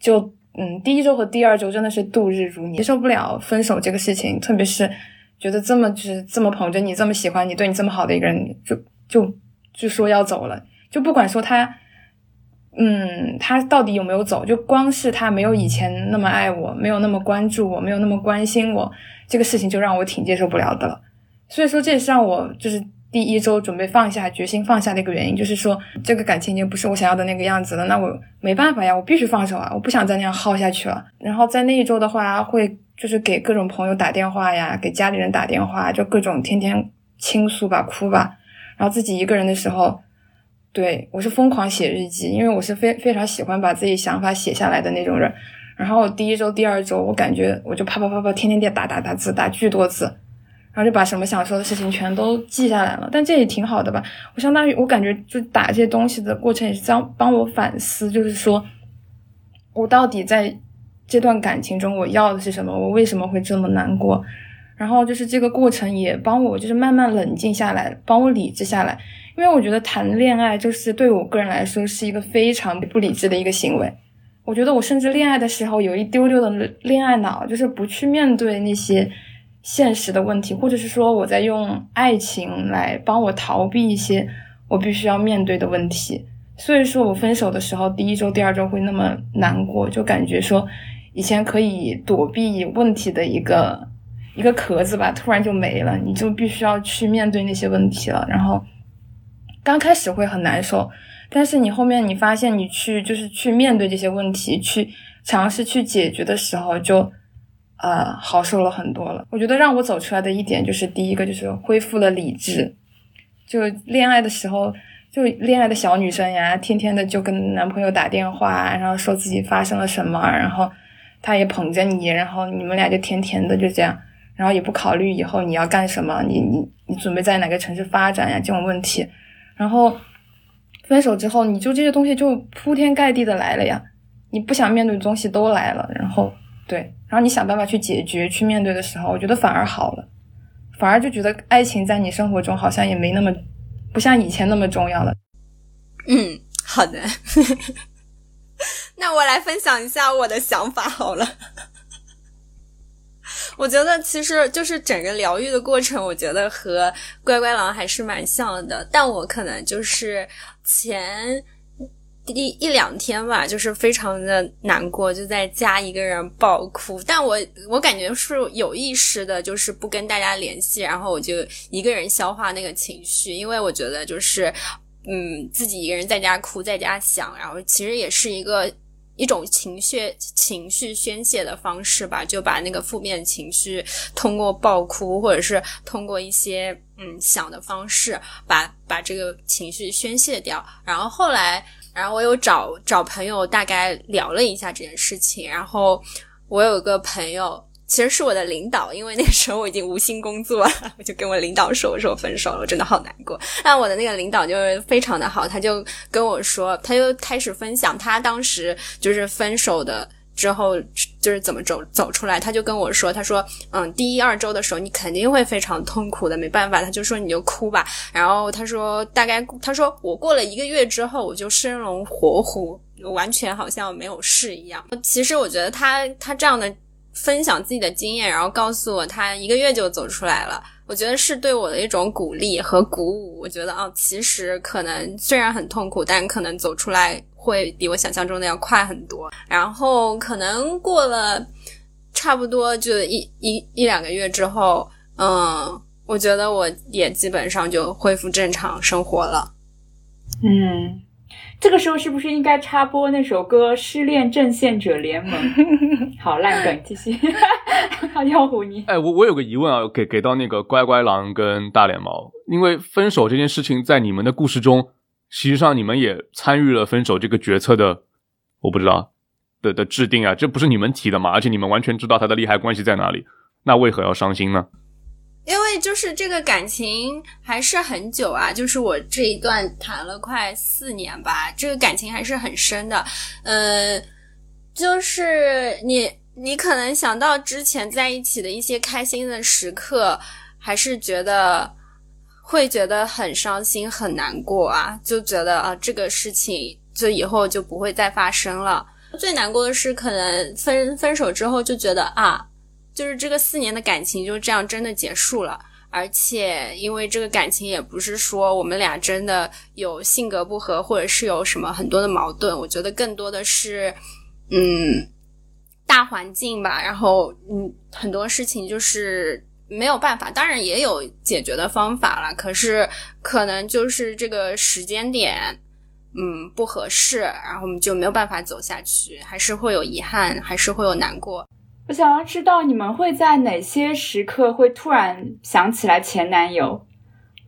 就嗯，第一周和第二周真的是度日如年，接受不了分手这个事情，特别是觉得这么就是这么捧着你，这么喜欢你，对你这么好的一个人，就就就说要走了，就不管说他。嗯，他到底有没有走？就光是他没有以前那么爱我，没有那么关注我，没有那么关心我，这个事情就让我挺接受不了的了。所以说，这也是让我就是第一周准备放下决心放下的一个原因，就是说这个感情已经不是我想要的那个样子了。那我没办法呀，我必须放手啊，我不想再那样耗下去了。然后在那一周的话，会就是给各种朋友打电话呀，给家里人打电话，就各种天天倾诉吧，哭吧。然后自己一个人的时候。对我是疯狂写日记，因为我是非非常喜欢把自己想法写下来的那种人。然后第一周、第二周，我感觉我就啪啪啪啪，天天在打打打字，打巨多字，然后就把什么想说的事情全都记下来了。但这也挺好的吧？我相当于我感觉就打这些东西的过程也是这样帮我反思，就是说我到底在这段感情中我要的是什么？我为什么会这么难过？然后就是这个过程也帮我就是慢慢冷静下来，帮我理智下来。因为我觉得谈恋爱就是对我个人来说是一个非常不理智的一个行为。我觉得我甚至恋爱的时候有一丢丢的恋爱脑，就是不去面对那些现实的问题，或者是说我在用爱情来帮我逃避一些我必须要面对的问题。所以说我分手的时候，第一周、第二周会那么难过，就感觉说以前可以躲避问题的一个一个壳子吧，突然就没了，你就必须要去面对那些问题了。然后刚开始会很难受，但是你后面你发现你去就是去面对这些问题，去尝试去解决的时候，就呃好受了很多了。我觉得让我走出来的一点就是第一个就是恢复了理智，就恋爱的时候。就恋爱的小女生呀，天天的就跟男朋友打电话，然后说自己发生了什么，然后他也捧着你，然后你们俩就甜甜的就这样，然后也不考虑以后你要干什么，你你你准备在哪个城市发展呀这种问题，然后分手之后，你就这些东西就铺天盖地的来了呀，你不想面对的东西都来了，然后对，然后你想办法去解决去面对的时候，我觉得反而好了，反而就觉得爱情在你生活中好像也没那么。不像以前那么重要了。嗯，好的。那我来分享一下我的想法好了。我觉得其实就是整个疗愈的过程，我觉得和乖乖狼还是蛮像的。但我可能就是前。一一两天吧，就是非常的难过，就在家一个人爆哭。但我我感觉是有意识的，就是不跟大家联系，然后我就一个人消化那个情绪。因为我觉得就是，嗯，自己一个人在家哭，在家想，然后其实也是一个一种情绪情绪宣泄的方式吧，就把那个负面情绪通过爆哭，或者是通过一些嗯想的方式，把把这个情绪宣泄掉。然后后来。然后我又找找朋友，大概聊了一下这件事情。然后我有一个朋友，其实是我的领导，因为那个时候我已经无心工作了，我就跟我领导说：“我说我分手了，我真的好难过。”但我的那个领导就非常的好，他就跟我说，他就开始分享他当时就是分手的。之后就是怎么走走出来，他就跟我说：“他说，嗯，第一二周的时候你肯定会非常痛苦的，没办法。”他就说：“你就哭吧。”然后他说：“大概他说我过了一个月之后，我就生龙活虎，完全好像没有事一样。”其实我觉得他他这样的分享自己的经验，然后告诉我他一个月就走出来了，我觉得是对我的一种鼓励和鼓舞。我觉得啊，其实可能虽然很痛苦，但可能走出来。会比我想象中的要快很多，然后可能过了差不多就一一一两个月之后，嗯，我觉得我也基本上就恢复正常生活了。嗯，这个时候是不是应该插播那首歌《失恋阵线者联盟》？好烂梗，继续。要虎你。哎，我我有个疑问啊，给给到那个乖乖狼跟大脸猫，因为分手这件事情在你们的故事中。实际上，你们也参与了分手这个决策的，我不知道的的制定啊，这不是你们提的嘛？而且你们完全知道他的利害关系在哪里，那为何要伤心呢？因为就是这个感情还是很久啊，就是我这一段谈了快四年吧，这个感情还是很深的。呃，就是你你可能想到之前在一起的一些开心的时刻，还是觉得。会觉得很伤心、很难过啊，就觉得啊，这个事情就以后就不会再发生了。最难过的是，可能分分手之后就觉得啊，就是这个四年的感情就这样真的结束了。而且，因为这个感情也不是说我们俩真的有性格不合，或者是有什么很多的矛盾。我觉得更多的是，嗯，大环境吧。然后，嗯，很多事情就是。没有办法，当然也有解决的方法了。可是可能就是这个时间点，嗯，不合适，然后我们就没有办法走下去，还是会有遗憾，还是会有难过。我想要知道你们会在哪些时刻会突然想起来前男友，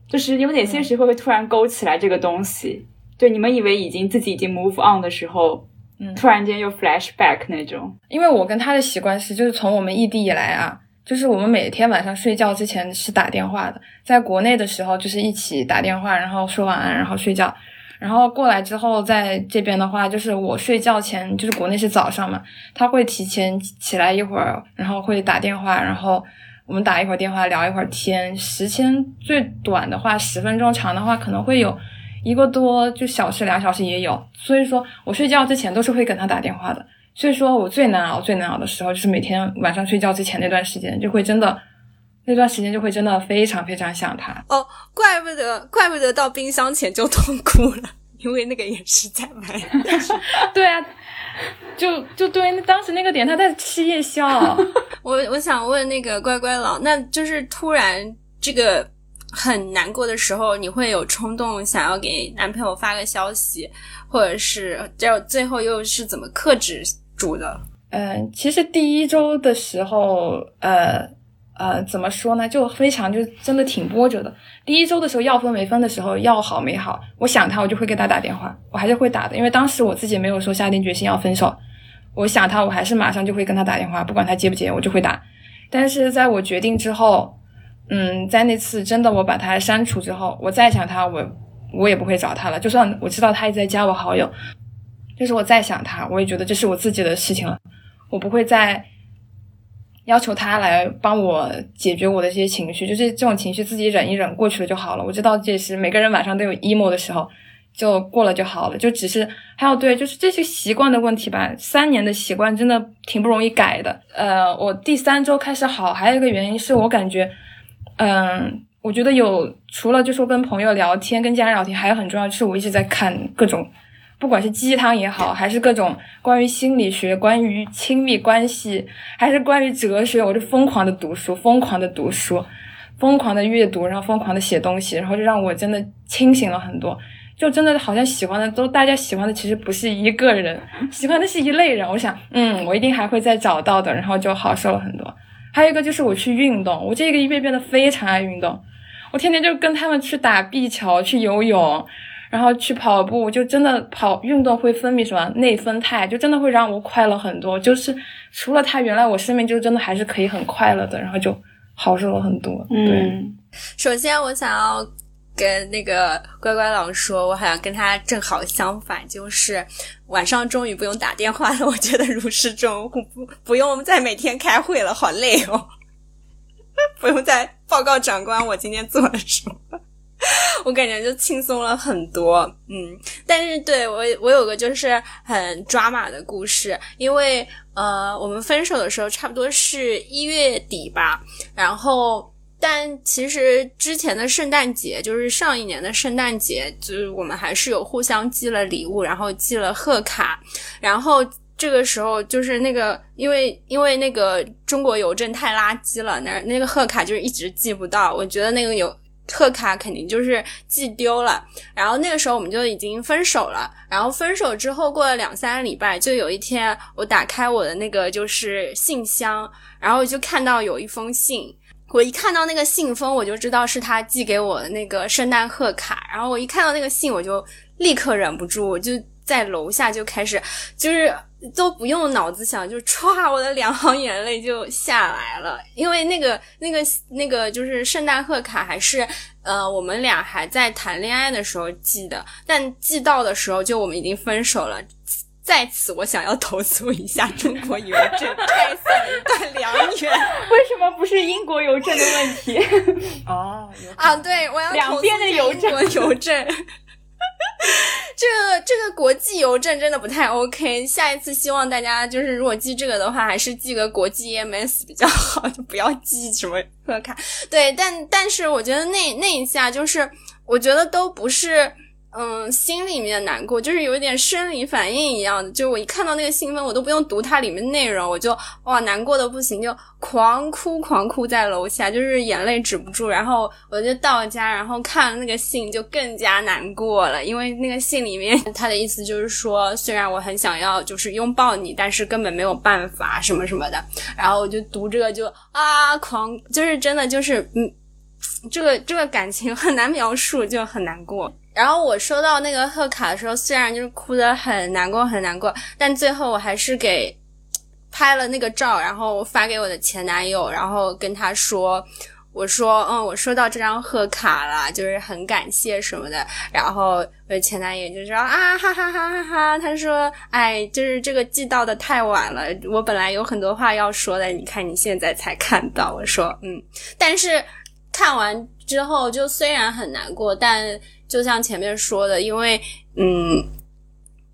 就是有哪些时候会突然勾起来这个东西？就你们以为已经自己已经 move on 的时候，嗯，突然间又 flashback 那种。因为我跟他的习惯是，就是从我们异地以来啊。就是我们每天晚上睡觉之前是打电话的，在国内的时候就是一起打电话，然后说晚安，然后睡觉。然后过来之后，在这边的话，就是我睡觉前，就是国内是早上嘛，他会提前起来一会儿，然后会打电话，然后我们打一会儿电话，聊一会儿天，时间最短的话十分钟，长的话可能会有一个多就小时、两小时也有。所以说我睡觉之前都是会跟他打电话的。所以说我最难熬、最难熬的时候，就是每天晚上睡觉之前那段时间，就会真的那段时间就会真的非常非常想他。哦，怪不得，怪不得到冰箱前就痛哭了，因为那个也是在买。对啊，就就对，当时那个点他在吃夜宵。我我想问那个乖乖佬，那就是突然这个很难过的时候，你会有冲动想要给男朋友发个消息，或者是就最后又是怎么克制住的？嗯，其实第一周的时候，呃呃，怎么说呢，就非常就真的挺波折的。第一周的时候要分没分的时候，要好没好，我想他，我就会给他打电话，我还是会打的，因为当时我自己没有说下定决心要分手，我想他，我还是马上就会跟他打电话，不管他接不接，我就会打。但是在我决定之后，嗯，在那次真的我把他删除之后，我再想他，我我也不会找他了，就算我知道他一直在加我好友，就是我再想他，我也觉得这是我自己的事情了。我不会再要求他来帮我解决我的这些情绪，就是这种情绪自己忍一忍过去了就好了。我知道这是每个人晚上都有 emo 的时候，就过了就好了。就只是还有对，就是这些习惯的问题吧。三年的习惯真的挺不容易改的。呃，我第三周开始好，还有一个原因是我感觉，嗯，我觉得有除了就说跟朋友聊天、跟家人聊天，还有很重要就是我一直在看各种。不管是鸡汤也好，还是各种关于心理学、关于亲密关系，还是关于哲学，我就疯狂的读书，疯狂的读书，疯狂的阅读，然后疯狂的写东西，然后就让我真的清醒了很多。就真的好像喜欢的都大家喜欢的其实不是一个人，喜欢的是一类人。我想，嗯，我一定还会再找到的，然后就好受了很多。还有一个就是我去运动，我这个月变得非常爱运动，我天天就跟他们去打壁球，去游泳。然后去跑步，就真的跑运动会分泌什么内啡肽，就真的会让我快乐很多。就是除了他，原来我生命就真的还是可以很快乐的，然后就好受了很多。对，首先我想要跟那个乖乖狼说，我好像跟他正好相反，就是晚上终于不用打电话了，我觉得如释重负，不不用再每天开会了，好累哦，不用再报告长官我今天做了什么。我感觉就轻松了很多，嗯，但是对我我有个就是很抓马的故事，因为呃我们分手的时候差不多是一月底吧，然后但其实之前的圣诞节就是上一年的圣诞节，就是我们还是有互相寄了礼物，然后寄了贺卡，然后这个时候就是那个因为因为那个中国邮政太垃圾了，那那个贺卡就是一直寄不到，我觉得那个有。贺卡肯定就是寄丢了，然后那个时候我们就已经分手了。然后分手之后过了两三礼拜，就有一天我打开我的那个就是信箱，然后就看到有一封信。我一看到那个信封，我就知道是他寄给我的那个圣诞贺卡。然后我一看到那个信，我就立刻忍不住，我就在楼下就开始就是。都不用脑子想，就唰，我的两行眼泪就下来了。因为那个、那个、那个，就是圣诞贺卡，还是呃，我们俩还在谈恋爱的时候寄的。但寄到的时候，就我们已经分手了。在此，我想要投诉一下中国邮政，拆散了一段良缘。为什么不是英国邮政的问题？哦，啊，对，我要两边的邮政，邮政。哈 这个这个国际邮政真的不太 OK。下一次希望大家就是如果寄这个的话，还是寄个国际 EMS 比较好，就不要寄什么贺卡。对，但但是我觉得那那一下就是，我觉得都不是。嗯，心里面难过，就是有一点生理反应一样的。就我一看到那个新闻，我都不用读它里面内容，我就哇难过的不行，就狂哭狂哭在楼下，就是眼泪止不住。然后我就到家，然后看了那个信，就更加难过了，因为那个信里面他的意思就是说，虽然我很想要就是拥抱你，但是根本没有办法什么什么的。然后我就读这个就啊狂，就是真的就是嗯，这个这个感情很难描述，就很难过。然后我收到那个贺卡的时候，虽然就是哭的很难过很难过，但最后我还是给拍了那个照，然后发给我的前男友，然后跟他说，我说，嗯，我收到这张贺卡了，就是很感谢什么的。然后我的前男友就说啊哈哈哈哈哈，他说，哎，就是这个寄到的太晚了，我本来有很多话要说的，你看你现在才看到。我说，嗯，但是看完之后就虽然很难过，但。就像前面说的，因为嗯，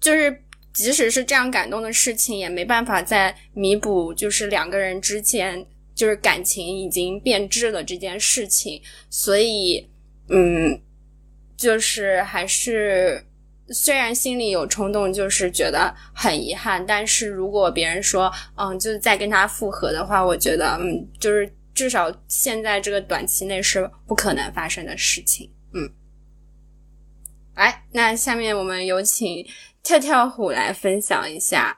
就是即使是这样感动的事情，也没办法再弥补，就是两个人之间就是感情已经变质了这件事情，所以嗯，就是还是虽然心里有冲动，就是觉得很遗憾，但是如果别人说嗯，就是再跟他复合的话，我觉得嗯，就是至少现在这个短期内是不可能发生的事情。来，那下面我们有请跳跳虎来分享一下。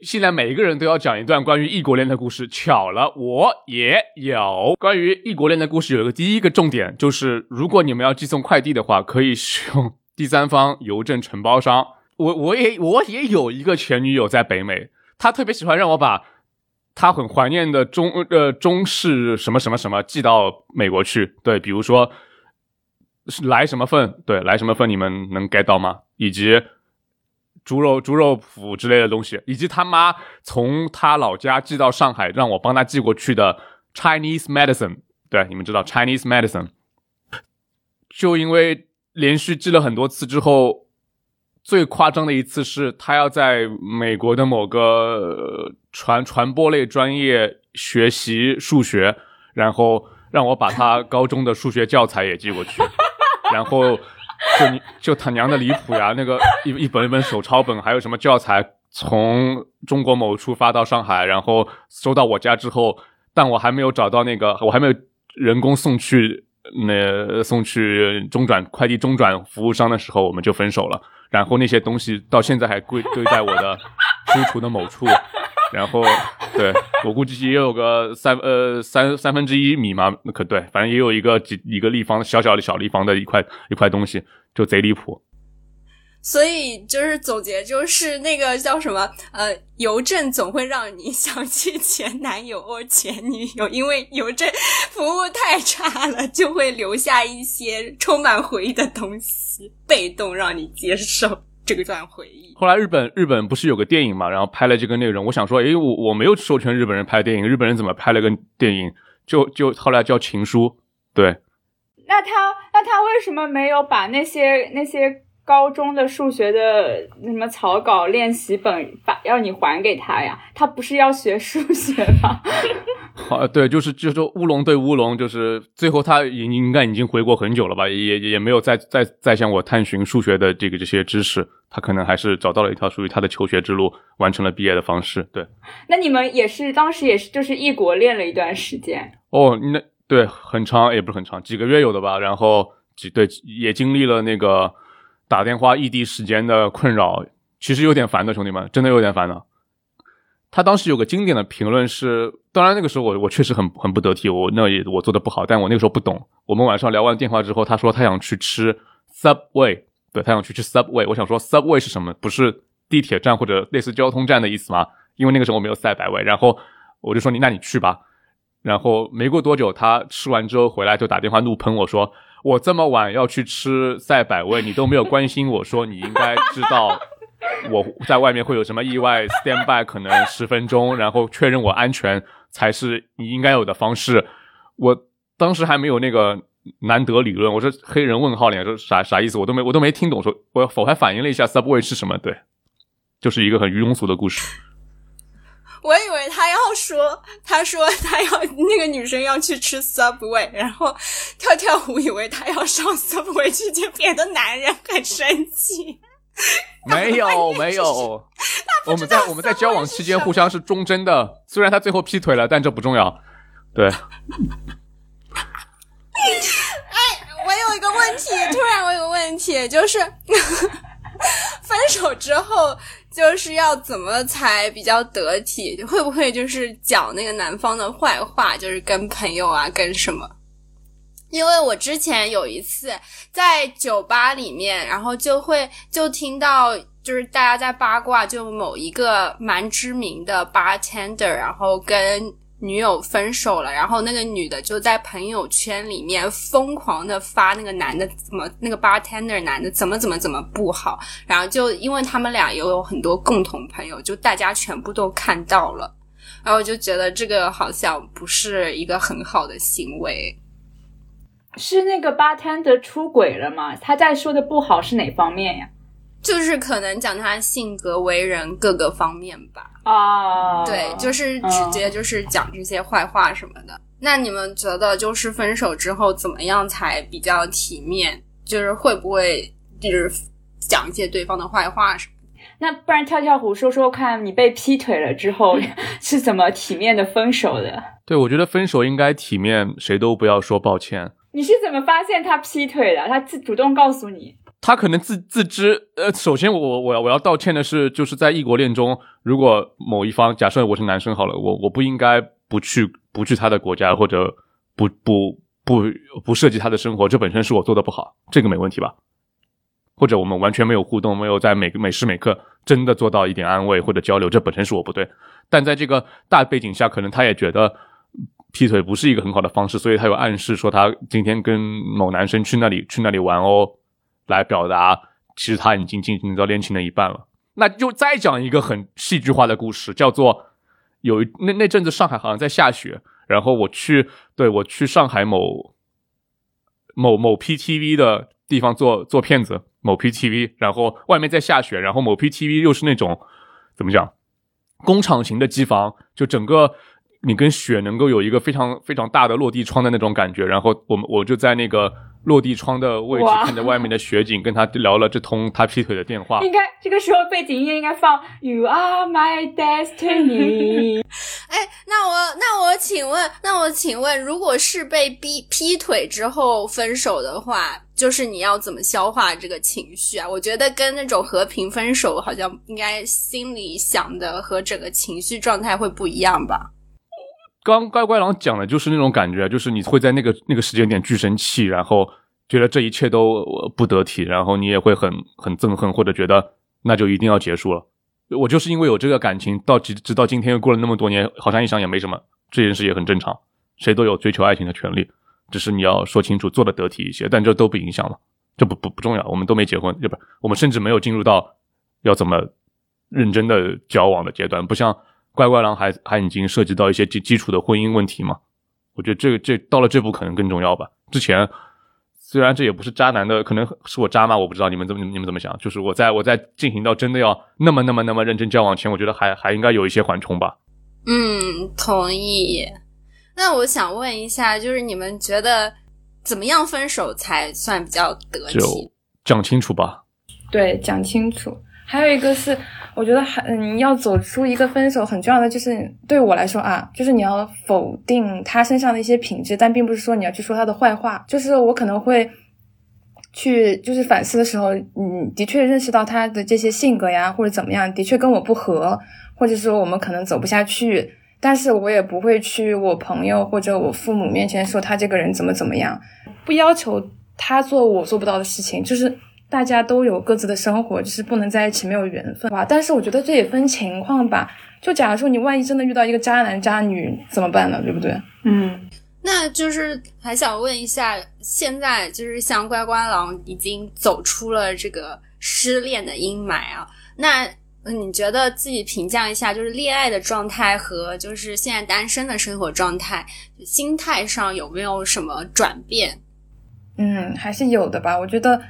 现在每一个人都要讲一段关于异国恋的故事。巧了，我也有关于异国恋的故事。有一个第一个重点就是，如果你们要寄送快递的话，可以使用第三方邮政承包商。我 我也我也有一个前女友在北美，她特别喜欢让我把她很怀念的中呃中式什么什么什么寄到美国去。对，比如说来什么份，对，来什么份，你们能 get 到吗？以及。猪肉猪肉脯之类的东西，以及他妈从他老家寄到上海让我帮他寄过去的 Chinese medicine，对，你们知道 Chinese medicine，就因为连续寄了很多次之后，最夸张的一次是他要在美国的某个传传播类专业学习数学，然后让我把他高中的数学教材也寄过去，然后。就你就他娘的离谱呀！那个一一本一本手抄本，还有什么教材，从中国某处发到上海，然后收到我家之后，但我还没有找到那个，我还没有人工送去那送去中转快递中转服务商的时候，我们就分手了。然后那些东西到现在还归堆在我的书橱的某处。然后，对我估计也有个三呃三三分之一米嘛，那可对，反正也有一个几一个立方小小的小立方的一块一块东西，就贼离谱。所以就是总结，就是那个叫什么呃，邮政总会让你 想起前男友或前女友，因为邮政服务太差了，就会留下一些充满回忆的东西，被动让你接受。这个段回忆。后来日本日本不是有个电影嘛，然后拍了这个内容。我想说，诶，我我没有授权日本人拍电影，日本人怎么拍了个电影？就就后来叫《情书》。对。那他那他为什么没有把那些那些？高中的数学的什么草稿练习本把要你还给他呀？他不是要学数学吗？好，对，就是就是乌龙对乌龙，就是最后他应应该已经回国很久了吧，也也没有再再再向我探寻数学的这个这些知识，他可能还是找到了一条属于他的求学之路，完成了毕业的方式。对，那你们也是当时也是就是异国恋了一段时间哦，那对很长也不是很长，几个月有的吧，然后几对也经历了那个。打电话异地时间的困扰，其实有点烦的，兄弟们，真的有点烦的。他当时有个经典的评论是，当然那个时候我我确实很很不得体，我那也我做的不好，但我那个时候不懂。我们晚上聊完电话之后，他说他想去吃 Subway，对他想去吃 Subway。我想说 Subway 是什么？不是地铁站或者类似交通站的意思吗？因为那个时候我没有赛百味，然后我就说你那你去吧。然后没过多久，他吃完之后回来就打电话怒喷我说。我这么晚要去吃赛百味，你都没有关心我说你应该知道我在外面会有什么意外，stand by 可能十分钟，然后确认我安全才是你应该有的方式。我当时还没有那个难得理论，我说黑人问号脸说啥啥意思，我都没我都没听懂，说我否还反应了一下 subway 是什么，对，就是一个很庸俗的故事。我以为他要说，他说他要 那个女生要去吃 Subway，然后跳跳舞以为他要上 Subway 去见别的男人，很生气。没有没有，我们在我们在交往期间互相是忠贞的，虽然他最后劈腿了，但这不重要。对。哎，我有一个问题，突然我有个问题，就是 分手之后。就是要怎么才比较得体？会不会就是讲那个男方的坏话？就是跟朋友啊，跟什么？因为我之前有一次在酒吧里面，然后就会就听到，就是大家在八卦，就某一个蛮知名的 bartender，然后跟。女友分手了，然后那个女的就在朋友圈里面疯狂的发那个男的怎么那个 bartender 男的怎么怎么怎么不好，然后就因为他们俩也有很多共同朋友，就大家全部都看到了，然后我就觉得这个好像不是一个很好的行为。是那个 bartender 出轨了吗？他在说的不好是哪方面呀？就是可能讲他性格为人各个方面吧。啊，对，就是直接就是讲这些坏话什么的。那你们觉得，就是分手之后怎么样才比较体面？就是会不会就是讲一些对方的坏话什么？那不然跳跳虎说说看，你被劈腿了之后 是怎么体面的分手的？对，我觉得分手应该体面，谁都不要说抱歉。你是怎么发现他劈腿的？他自主动告诉你？他可能自自知。呃，首先我我要我要道歉的是，就是在异国恋中，如果某一方假设我是男生好了，我我不应该不去不去他的国家，或者不不不不涉及他的生活，这本身是我做的不好，这个没问题吧？或者我们完全没有互动，没有在每个每时每刻真的做到一点安慰或者交流，这本身是我不对。但在这个大背景下，可能他也觉得劈腿不是一个很好的方式，所以他有暗示说他今天跟某男生去那里去那里玩哦，来表达其实他已经进行到恋情的一半了。那就再讲一个很戏剧化的故事，叫做有那那阵子上海好像在下雪，然后我去对我去上海某某某 PTV 的地方做做片子。某 PTV，然后外面在下雪，然后某 PTV 又是那种怎么讲，工厂型的机房，就整个你跟雪能够有一个非常非常大的落地窗的那种感觉，然后我们我就在那个落地窗的位置看着外面的雪景，跟他聊了这通他劈腿的电话。应该这个时候背景音乐应该放 You Are My Destiny。哎，那我那我请问，那我请问，如果是被逼劈腿之后分手的话？就是你要怎么消化这个情绪啊？我觉得跟那种和平分手好像应该心里想的和整个情绪状态会不一样吧。刚乖乖狼讲的就是那种感觉，就是你会在那个那个时间点巨生气，然后觉得这一切都不得体，然后你也会很很憎恨，或者觉得那就一定要结束了。我就是因为有这个感情，到直直到今天过了那么多年，好像一想也没什么，这件事也很正常，谁都有追求爱情的权利。只是你要说清楚，做的得体一些，但这都不影响了，这不不不重要。我们都没结婚，对吧？我们甚至没有进入到要怎么认真的交往的阶段，不像乖乖狼还还已经涉及到一些基基础的婚姻问题嘛。我觉得这个这到了这步可能更重要吧。之前虽然这也不是渣男的，可能是我渣吗？我不知道你们怎么你们怎么想？就是我在我在进行到真的要那么那么那么认真交往前，我觉得还还应该有一些缓冲吧。嗯，同意。那我想问一下，就是你们觉得怎么样分手才算比较得体？就讲清楚吧。对，讲清楚。还有一个是，我觉得还嗯，要走出一个分手很重要的就是，对我来说啊，就是你要否定他身上的一些品质，但并不是说你要去说他的坏话。就是我可能会去，就是反思的时候，嗯，的确认识到他的这些性格呀，或者怎么样，的确跟我不合，或者说我们可能走不下去。但是我也不会去我朋友或者我父母面前说他这个人怎么怎么样，不要求他做我做不到的事情。就是大家都有各自的生活，就是不能在一起没有缘分吧。但是我觉得这也分情况吧。就假如说你万一真的遇到一个渣男渣女怎么办呢？对不对？嗯，那就是还想问一下，现在就是像乖乖狼已经走出了这个失恋的阴霾啊，那。嗯，你觉得自己评价一下，就是恋爱的状态和就是现在单身的生活状态，心态上有没有什么转变？嗯，还是有的吧。我觉得，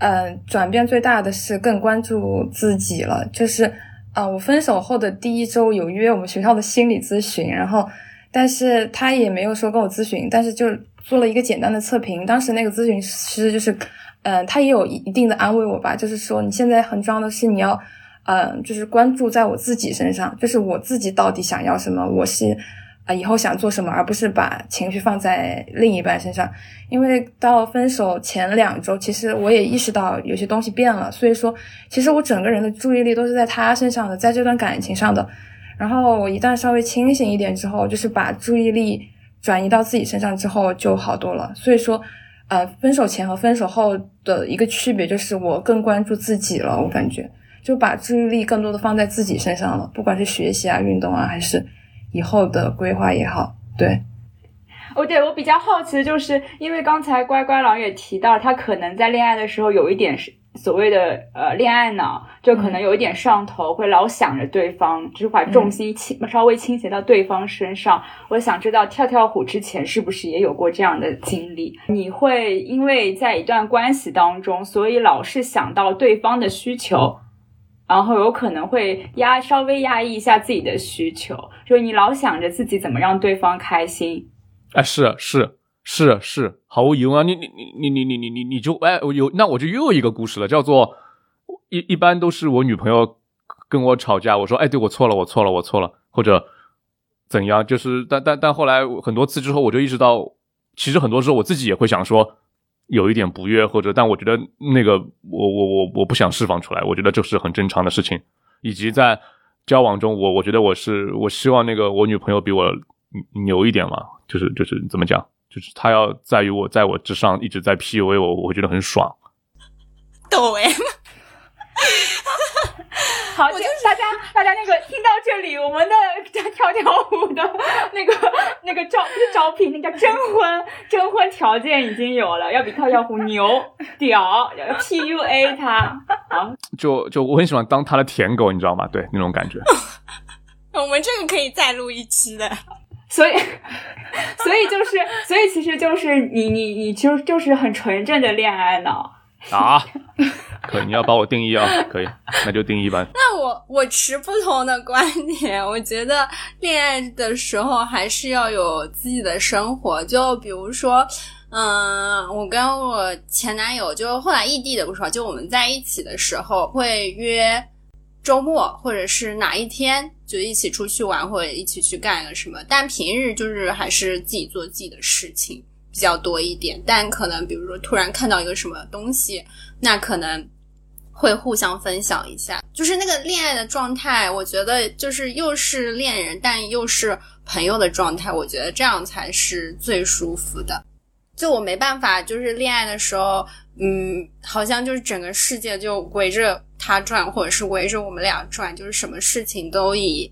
呃，转变最大的是更关注自己了。就是，呃，我分手后的第一周有约我们学校的心理咨询，然后，但是他也没有说跟我咨询，但是就做了一个简单的测评。当时那个咨询师就是，嗯，他也有一一定的安慰我吧，就是说你现在很重要的是你要。嗯，就是关注在我自己身上，就是我自己到底想要什么，我是啊以后想做什么，而不是把情绪放在另一半身上。因为到分手前两周，其实我也意识到有些东西变了，所以说其实我整个人的注意力都是在他身上的，在这段感情上的。然后我一旦稍微清醒一点之后，就是把注意力转移到自己身上之后就好多了。所以说，呃，分手前和分手后的一个区别就是我更关注自己了，我感觉。就把注意力更多的放在自己身上了，不管是学习啊、运动啊，还是以后的规划也好。对，哦，对我比较好奇的就是，因为刚才乖乖狼也提到，他可能在恋爱的时候有一点是所谓的呃恋爱脑，就可能有一点上头，会老想着对方，就是把重心倾、稍微倾斜到对方身上。我想知道跳跳虎之前是不是也有过这样的经历？你会因为在一段关系当中，所以老是想到对方的需求。然后有可能会压稍微压抑一下自己的需求，就你老想着自己怎么让对方开心，哎，是是是是，毫无疑问啊！你你你你你你你你就哎，我有那我就又有一个故事了，叫做一一般都是我女朋友跟我吵架，我说哎，对我错了，我错了，我错了，或者怎样，就是但但但后来很多次之后，我就意识到，其实很多时候我自己也会想说。有一点不悦，或者但我觉得那个我我我我不想释放出来，我觉得这是很正常的事情。以及在交往中，我我觉得我是我希望那个我女朋友比我牛一点嘛，就是就是怎么讲，就是她要在于我在我之上一直在 PUA 我，我会觉得很爽。抖 M，好，就大家大家那个听到这里，我们的跳跳虎的那个那个招招聘，那叫征婚征婚条件已经有了，要比跳跳虎牛屌，PUA 他。好，就就我很喜欢当他的舔狗，你知道吗？对那种感觉。我们这个可以再录一期的。所以，所以就是，所以其实就是你你你就就是很纯正的恋爱脑。啊，可以，你要把我定义啊，可以，那就定义吧。那我我持不同的观点，我觉得恋爱的时候还是要有自己的生活，就比如说，嗯，我跟我前男友就后来异地的不说，就我们在一起的时候会约周末或者是哪一天就一起出去玩，或者一起去干个什么，但平日就是还是自己做自己的事情。比较多一点，但可能比如说突然看到一个什么东西，那可能会互相分享一下。就是那个恋爱的状态，我觉得就是又是恋人，但又是朋友的状态，我觉得这样才是最舒服的。就我没办法，就是恋爱的时候，嗯，好像就是整个世界就围着他转，或者是围着我们俩转，就是什么事情都以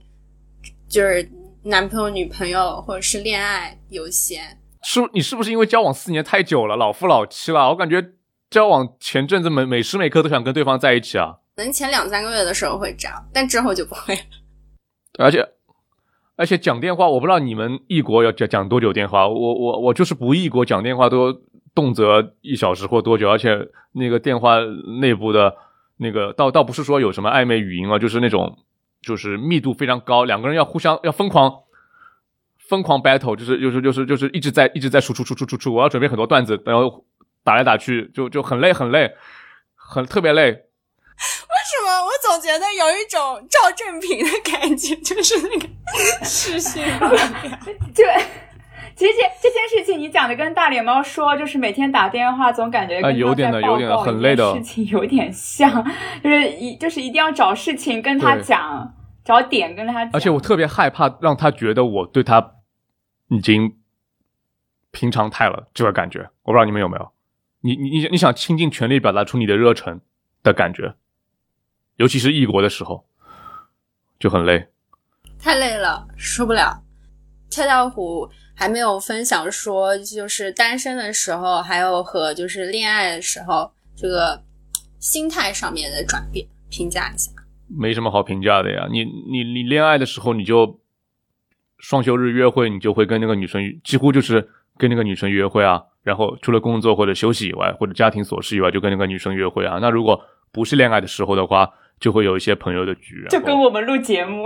就是男朋友、女朋友或者是恋爱优先。是你是不是因为交往四年太久了，老夫老妻了？我感觉交往前阵子每每时每刻都想跟对方在一起啊。可能前两三个月的时候会这样，但之后就不会了。而且而且讲电话，我不知道你们异国要讲讲多久电话，我我我就是不异国讲电话都动辄一小时或多久，而且那个电话内部的那个倒倒不是说有什么暧昧语音啊，就是那种就是密度非常高，两个人要互相要疯狂。疯狂 battle 就是就是就是就是一直在一直在输出输出输出，我要准备很多段子，然后打来打去就就很累很累，很特别累。为什么总觉得有一种赵正平的感觉，就是那个 视讯对，其实这这件事情你讲的跟大脸猫说，就是每天打电话总感觉啊有点的有点的很累的事情有点像，就是一就是一定要找事情跟他讲，找点跟他讲。而且我特别害怕让他觉得我对他。已经平常态了，这个感觉，我不知道你们有没有？你你你你想倾尽全力表达出你的热忱的感觉，尤其是异国的时候，就很累，太累了，受不了。跳跳虎还没有分享说，就是单身的时候，还有和就是恋爱的时候，这个心态上面的转变，评价一下。没什么好评价的呀，你你你恋爱的时候你就。双休日约会，你就会跟那个女生几乎就是跟那个女生约会啊。然后除了工作或者休息以外，或者家庭琐事以外，就跟那个女生约会啊。那如果不是恋爱的时候的话，就会有一些朋友的局，就跟我们录节目。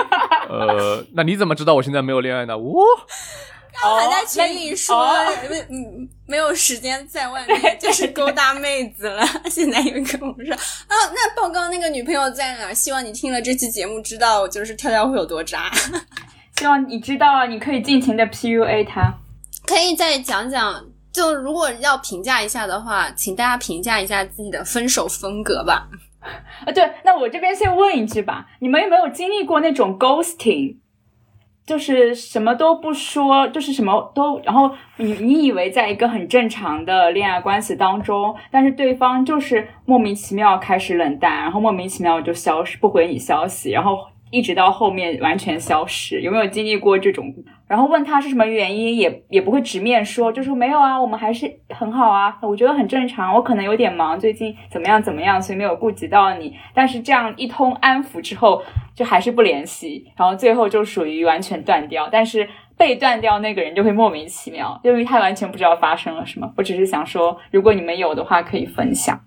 呃，那你怎么知道我现在没有恋爱呢？我刚还在群里说，嗯，没有时间在外面 就是勾搭妹子了。现在又跟我说，啊，那报告那个女朋友在哪？希望你听了这期节目，知道就是跳跳会有多渣。希望你知道，你可以尽情的 PUA 他。可以再讲讲，就如果要评价一下的话，请大家评价一下自己的分手风格吧。啊，对，那我这边先问一句吧，你们有没有经历过那种 ghosting，就是什么都不说，就是什么都，然后你你以为在一个很正常的恋爱关系当中，但是对方就是莫名其妙开始冷淡，然后莫名其妙就消失不回你消息，然后。一直到后面完全消失？有没有经历过这种？然后问他是什么原因，也也不会直面说，就说没有啊，我们还是很好啊，我觉得很正常。我可能有点忙，最近怎么样怎么样，所以没有顾及到你。但是这样一通安抚之后，就还是不联系，然后最后就属于完全断掉。但是被断掉那个人就会莫名其妙，因为他完全不知道发生了什么。我只是想说，如果你们有的话，可以分享。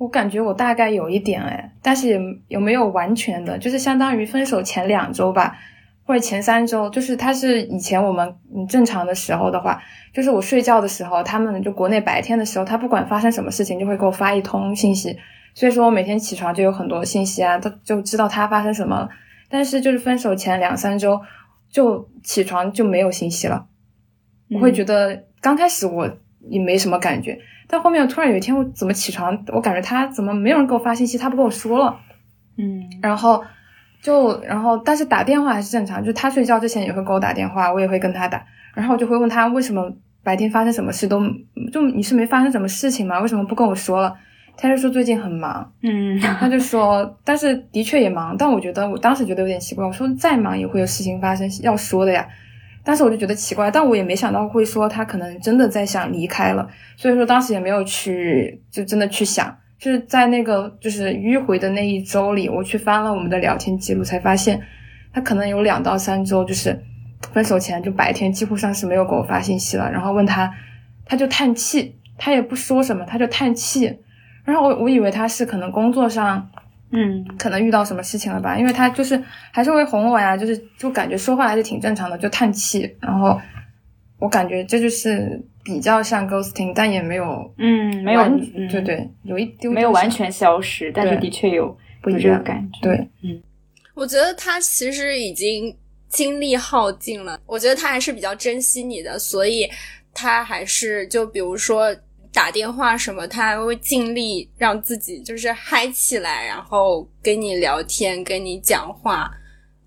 我感觉我大概有一点哎，但是也有没有完全的，就是相当于分手前两周吧。或者前三周，就是他是以前我们嗯正常的时候的话，就是我睡觉的时候，他们就国内白天的时候，他不管发生什么事情，就会给我发一通信息。所以说我每天起床就有很多信息啊，他就知道他发生什么。但是就是分手前两三周，就起床就没有信息了。我会觉得刚开始我也没什么感觉，但后面突然有一天我怎么起床，我感觉他怎么没有人给我发信息，他不跟我说了。嗯，然后。就然后，但是打电话还是正常。就他睡觉之前也会给我打电话，我也会跟他打。然后我就会问他为什么白天发生什么事都就你是没发生什么事情吗？为什么不跟我说了？他就说最近很忙。嗯，他就说，但是的确也忙。但我觉得我当时觉得有点奇怪。我说再忙也会有事情发生要说的呀。但是我就觉得奇怪，但我也没想到会说他可能真的在想离开了。所以说当时也没有去就真的去想。就是在那个就是迂回的那一周里，我去翻了我们的聊天记录，才发现他可能有两到三周，就是分手前就白天几乎上是没有给我发信息了。然后问他，他就叹气，他也不说什么，他就叹气。然后我我以为他是可能工作上，嗯，可能遇到什么事情了吧，因为他就是还是会哄我呀，就是就感觉说话还是挺正常的，就叹气。然后我感觉这就是。比较像 ghosting，但也没有，嗯，没有，对对，有一丢，没有完全消失，但是的确有不这个感觉，对，嗯，我觉得他其实已经精力耗尽了，我觉得他还是比较珍惜你的，所以他还是就比如说打电话什么，他还会尽力让自己就是嗨起来，然后跟你聊天，跟你讲话，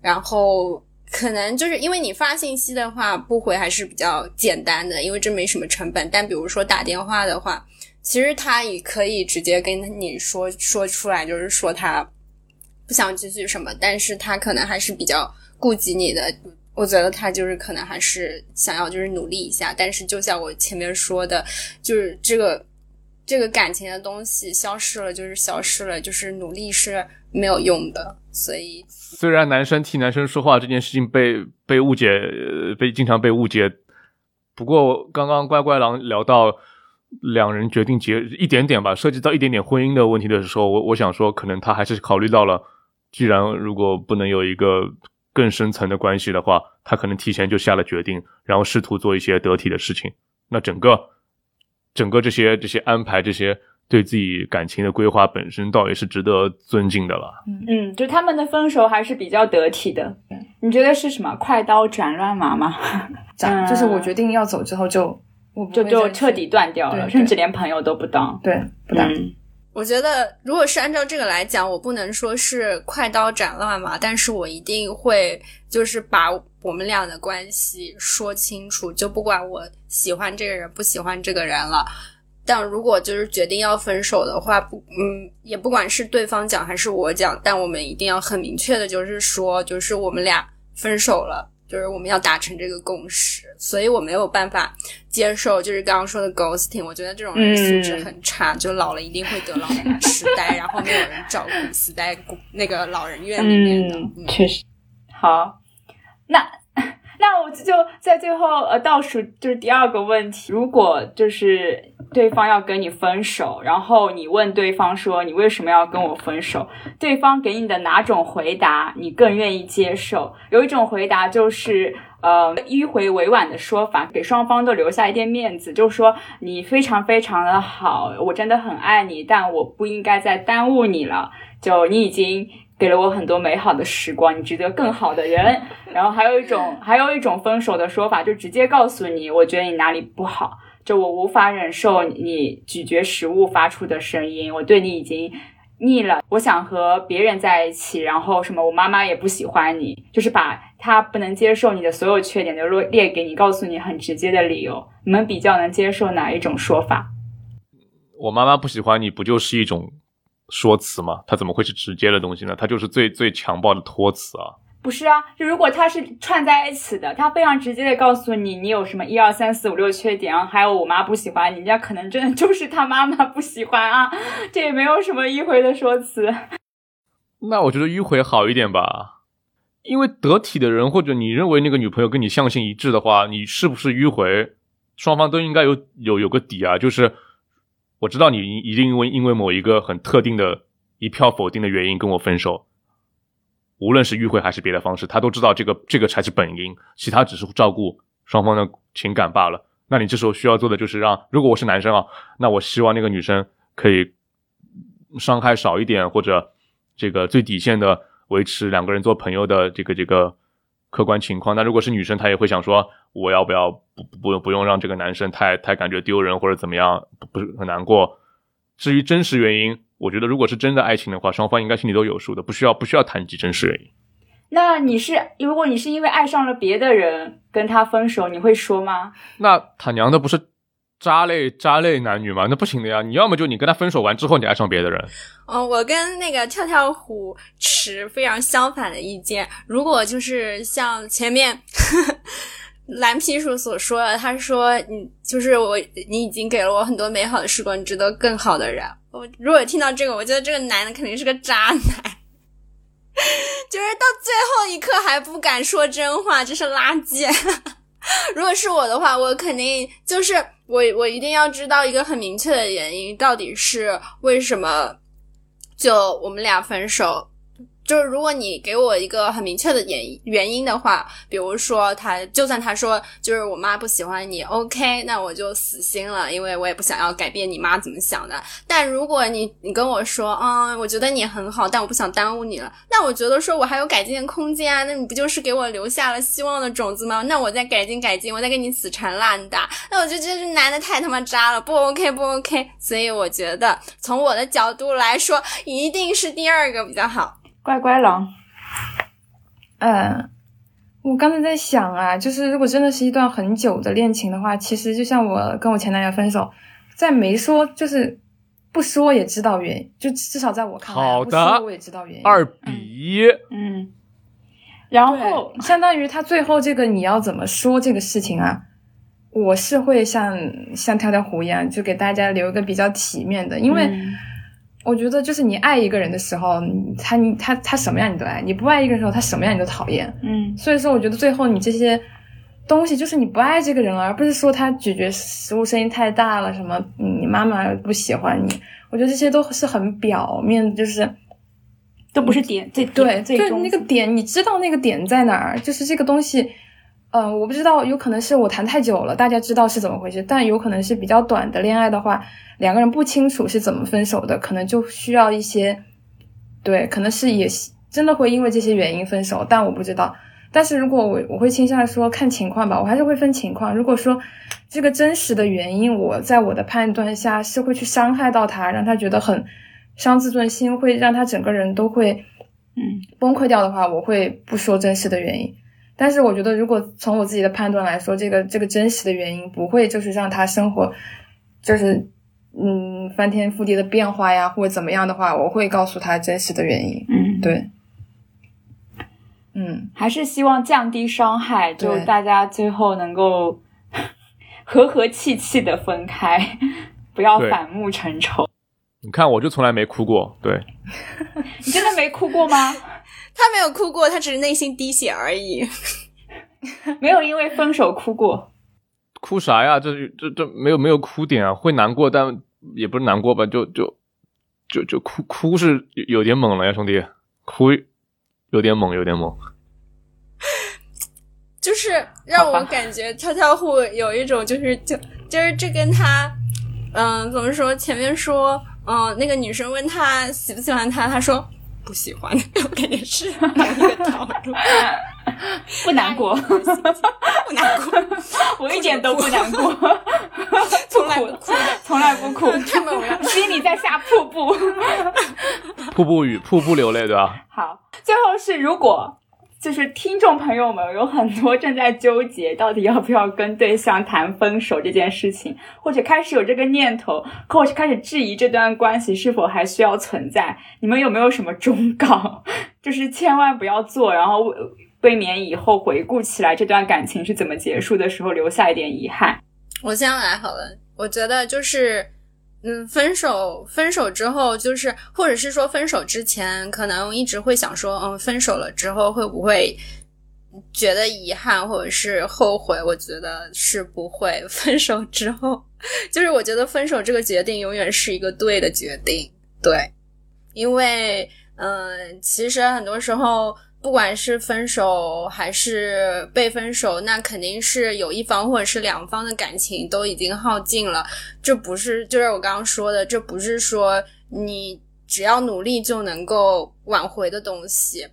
然后。可能就是因为你发信息的话不回还是比较简单的，因为这没什么成本。但比如说打电话的话，其实他也可以直接跟你说说出来，就是说他不想继续什么，但是他可能还是比较顾及你的。我觉得他就是可能还是想要就是努力一下，但是就像我前面说的，就是这个这个感情的东西消失了就是消失了，就是努力是没有用的，所以。虽然男生替男生说话这件事情被被误解，被经常被误解，不过刚刚乖乖狼聊到两人决定结一点点吧，涉及到一点点婚姻的问题的时候，我我想说，可能他还是考虑到了，既然如果不能有一个更深层的关系的话，他可能提前就下了决定，然后试图做一些得体的事情。那整个整个这些这些安排这些。对自己感情的规划本身倒也是值得尊敬的了。嗯，就他们的分手还是比较得体的。你觉得是什么？快刀斩乱麻吗？斩就是我决定要走之后就我就就彻底断掉了，甚至连朋友都不当。对，不当。我觉得如果是按照这个来讲，我不能说是快刀斩乱麻，但是我一定会就是把我们俩的关系说清楚，就不管我喜欢这个人不喜欢这个人了。但如果就是决定要分手的话，不，嗯，也不管是对方讲还是我讲，但我们一定要很明确的，就是说，就是我们俩分手了，就是我们要达成这个共识。所以我没有办法接受，就是刚刚说的 ghosting，我觉得这种人素质很差，就老了一定会得老年痴呆，然后没有人照顾，死在那个老人院里面的。确实，好，那。那我就在最后呃倒数就是第二个问题，如果就是对方要跟你分手，然后你问对方说你为什么要跟我分手，对方给你的哪种回答你更愿意接受？有一种回答就是呃迂回委婉的说法，给双方都留下一点面子，就说你非常非常的好，我真的很爱你，但我不应该再耽误你了，就你已经。给了我很多美好的时光，你值得更好的人。然后还有一种，还有一种分手的说法，就直接告诉你，我觉得你哪里不好，就我无法忍受你咀嚼食物发出的声音，我对你已经腻了，我想和别人在一起。然后什么，我妈妈也不喜欢你，就是把他不能接受你的所有缺点都列列给你，告诉你很直接的理由。你们比较能接受哪一种说法？我妈妈不喜欢你，不就是一种？说辞吗？他怎么会是直接的东西呢？他就是最最强暴的托词啊！不是啊，就如果它是串在一起的，他非常直接的告诉你你有什么一二三四五六缺点啊，还有我妈不喜欢你，人家可能真的就是他妈妈不喜欢啊，这也没有什么迂回的说辞。那我觉得迂回好一点吧，因为得体的人或者你认为那个女朋友跟你相性一致的话，你是不是迂回，双方都应该有有有个底啊，就是我知道你一定因为因为某一个很特定的一票否定的原因跟我分手。无论是迂回还是别的方式，他都知道这个这个才是本因，其他只是照顾双方的情感罢了。那你这时候需要做的就是让，如果我是男生啊，那我希望那个女生可以伤害少一点，或者这个最底线的维持两个人做朋友的这个这个客观情况。那如果是女生，她也会想说，我要不要不不不用让这个男生太太感觉丢人或者怎么样，不是很难过。至于真实原因。我觉得，如果是真的爱情的话，双方应该心里都有数的，不需要不需要谈及真实原因。那你是，如果你是因为爱上了别的人跟他分手，你会说吗？那他娘的不是渣类渣类男女吗？那不行的呀！你要么就你跟他分手完之后，你爱上别的人。哦，我跟那个跳跳虎持非常相反的意见。如果就是像前面。蓝皮鼠所说的，他说：“你就是我，你已经给了我很多美好的时光，你值得更好的人。”我如果听到这个，我觉得这个男的肯定是个渣男，就是到最后一刻还不敢说真话，这是垃圾。如果是我的话，我肯定就是我，我一定要知道一个很明确的原因，到底是为什么就我们俩分手。就是如果你给我一个很明确的原原因的话，比如说他就算他说就是我妈不喜欢你，OK，那我就死心了，因为我也不想要改变你妈怎么想的。但如果你你跟我说，嗯，我觉得你很好，但我不想耽误你了，那我觉得说我还有改进的空间啊，那你不就是给我留下了希望的种子吗？那我再改进改进，我再跟你死缠烂打，那我就觉得这男的太他妈渣了，不 OK 不 OK。所以我觉得从我的角度来说，一定是第二个比较好。乖乖狼，嗯，我刚才在想啊，就是如果真的是一段很久的恋情的话，其实就像我跟我前男友分手，在没说就是不说也知道原因，就至少在我看来，不说我也知道原因。二比一，嗯，然后相当于他最后这个你要怎么说这个事情啊？我是会像像跳跳虎一样，就给大家留一个比较体面的，因为。我觉得就是你爱一个人的时候，他他他什么样你都爱；你不爱一个人的时候，他什么样你都讨厌。嗯，所以说我觉得最后你这些东西就是你不爱这个人了，而不是说他咀嚼食物声音太大了，什么你妈妈不喜欢你。我觉得这些都是很表面，就是都不是点。对对对，那个点你知道那个点在哪儿？就是这个东西，嗯，我不知道，有可能是我谈太久了，大家知道是怎么回事，但有可能是比较短的恋爱的话。两个人不清楚是怎么分手的，可能就需要一些，对，可能是也真的会因为这些原因分手，但我不知道。但是如果我我会倾向说看情况吧，我还是会分情况。如果说这个真实的原因，我在我的判断下是会去伤害到他，让他觉得很伤自尊心，会让他整个人都会嗯崩溃掉的话，我会不说真实的原因。但是我觉得，如果从我自己的判断来说，这个这个真实的原因不会就是让他生活就是。嗯，翻天覆地的变化呀，或者怎么样的话，我会告诉他真实的原因。嗯，对，嗯，还是希望降低伤害，就大家最后能够 和和气气的分开，不要反目成仇。你看，我就从来没哭过。对，你真的没哭过吗？他没有哭过，他只是内心滴血而已，没有因为分手哭过。哭啥呀？这这这没有没有哭点啊，会难过，但也不是难过吧？就就就就哭哭是有点猛了呀，兄弟，哭有点猛，有点猛。就是让我感觉跳跳虎有一种就是就就是这跟他嗯怎么说？前面说嗯那个女生问他喜不喜欢他，他说不喜欢，我感觉是同一个套路。不难过，不难过，我一点都不难过，从来不哭，从来不哭，太猛了，心里在下瀑布，瀑布雨，瀑布流泪，对吧？好，最后是如果就是听众朋友们有很多正在纠结到底要不要跟对象谈分手这件事情，或者开始有这个念头，或者开始质疑这段关系是否还需要存在。你们有没有什么忠告？就是千万不要做，然后未免以后回顾起来这段感情是怎么结束的时候留下一点遗憾。我先来好了，我觉得就是。嗯，分手，分手之后就是，或者是说分手之前，可能一直会想说，嗯，分手了之后会不会觉得遗憾或者是后悔？我觉得是不会。分手之后，就是我觉得分手这个决定永远是一个对的决定，对，因为，嗯，其实很多时候。不管是分手还是被分手，那肯定是有一方或者是两方的感情都已经耗尽了。这不是，就是我刚刚说的，这不是说你只要努力就能够挽回的东西。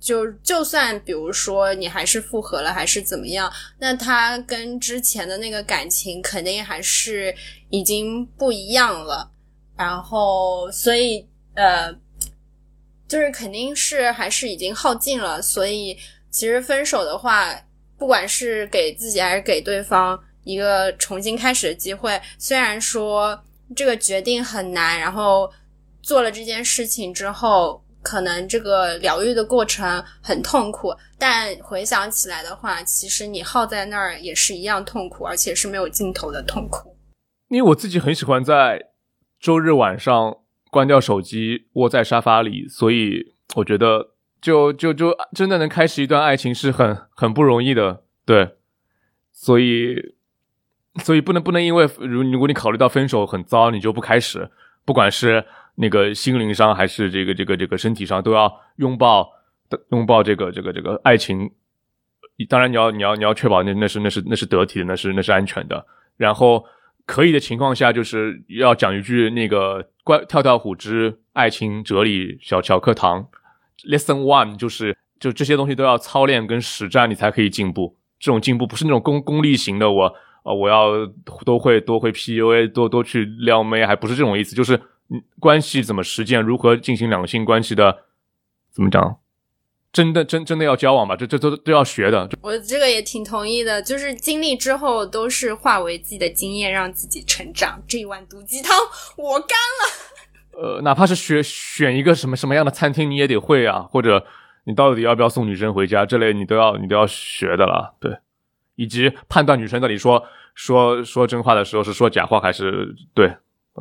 就就算比如说你还是复合了，还是怎么样，那他跟之前的那个感情肯定还是已经不一样了。然后，所以呃。就是肯定是还是已经耗尽了，所以其实分手的话，不管是给自己还是给对方一个重新开始的机会，虽然说这个决定很难，然后做了这件事情之后，可能这个疗愈的过程很痛苦，但回想起来的话，其实你耗在那儿也是一样痛苦，而且是没有尽头的痛苦。因为我自己很喜欢在周日晚上。关掉手机，窝在沙发里，所以我觉得，就就就真的能开始一段爱情是很很不容易的，对，所以所以不能不能因为如如果你考虑到分手很糟，你就不开始，不管是那个心灵上还是这个这个这个身体上，都要拥抱拥抱这个这个这个爱情。当然，你要你要你要确保那那是那是那是得体的，那是那是安全的，然后。可以的情况下，就是要讲一句那个“关跳跳虎之爱情哲理小小课堂 ”，Lesson One，就是就这些东西都要操练跟实战，你才可以进步。这种进步不是那种功功利型的，我呃我要都会多会 PUA，多多去撩妹，还不是这种意思，就是关系怎么实践，如何进行两性关系的，怎么讲？真的真真的要交往吧？这这都都要学的。我这个也挺同意的，就是经历之后都是化为自己的经验，让自己成长。这一碗毒鸡汤我干了。呃，哪怕是选选一个什么什么样的餐厅，你也得会啊。或者你到底要不要送女生回家，这类你都要你都要学的了。对，以及判断女生到底说说说真话的时候是说假话还是对，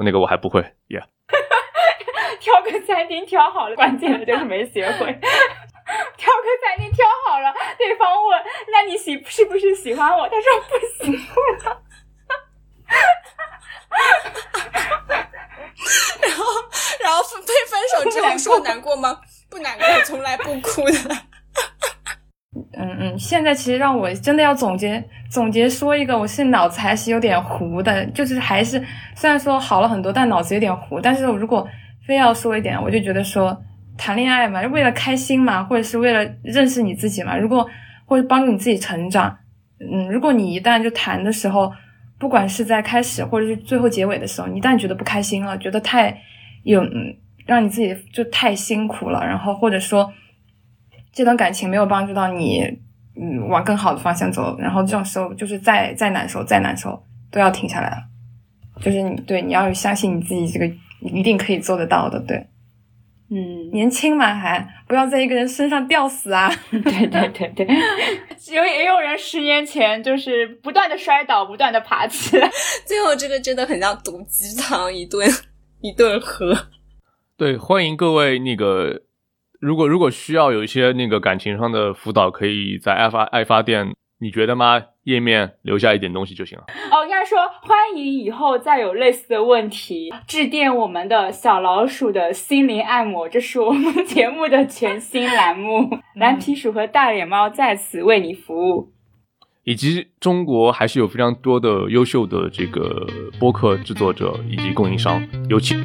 那个我还不会。耶。挑个餐厅挑好了，关键的就是没学会。挑个餐厅挑好了，对方问：“那你喜是不是喜欢我？”他说：“不喜欢。”然后，然后被分手之后说难过吗？不难过，从来不哭的。嗯嗯，现在其实让我真的要总结总结说一个，我是脑子还是有点糊的，就是还是虽然说好了很多，但脑子有点糊。但是如果非要说一点，我就觉得说。谈恋爱嘛，为了开心嘛，或者是为了认识你自己嘛。如果或者帮助你自己成长，嗯，如果你一旦就谈的时候，不管是在开始或者是最后结尾的时候，你一旦觉得不开心了，觉得太有嗯，让你自己就太辛苦了，然后或者说这段感情没有帮助到你，嗯，往更好的方向走，然后这种时候就是再再难受再难受都要停下来了。就是你对你要相信你自己，这个一定可以做得到的，对。嗯，年轻嘛，还不要在一个人身上吊死啊！对对对对，有也有人十年前就是不断的摔倒，不断的爬起来，最后这个真的很像毒鸡汤，一顿 一顿喝。对，欢迎各位那个，如果如果需要有一些那个感情上的辅导，可以在爱发爱发店。你觉得吗？页面留下一点东西就行了。哦，应该说欢迎以后再有类似的问题致电我们的小老鼠的心灵按摩，这是我们 节目的全新栏目。蓝皮鼠和大脸猫在此为你服务。以及中国还是有非常多的优秀的这个播客制作者以及供应商，尤其。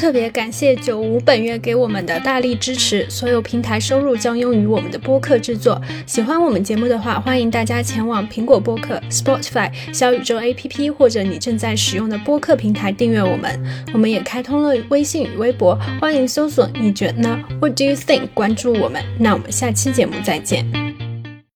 特别感谢九五本月给我们的大力支持，所有平台收入将用于我们的播客制作。喜欢我们节目的话，欢迎大家前往苹果播客、Spotify、小宇宙 APP 或者你正在使用的播客平台订阅我们。我们也开通了微信与微博，欢迎搜索“你觉得呢？”What do you think？关注我们。那我们下期节目再见。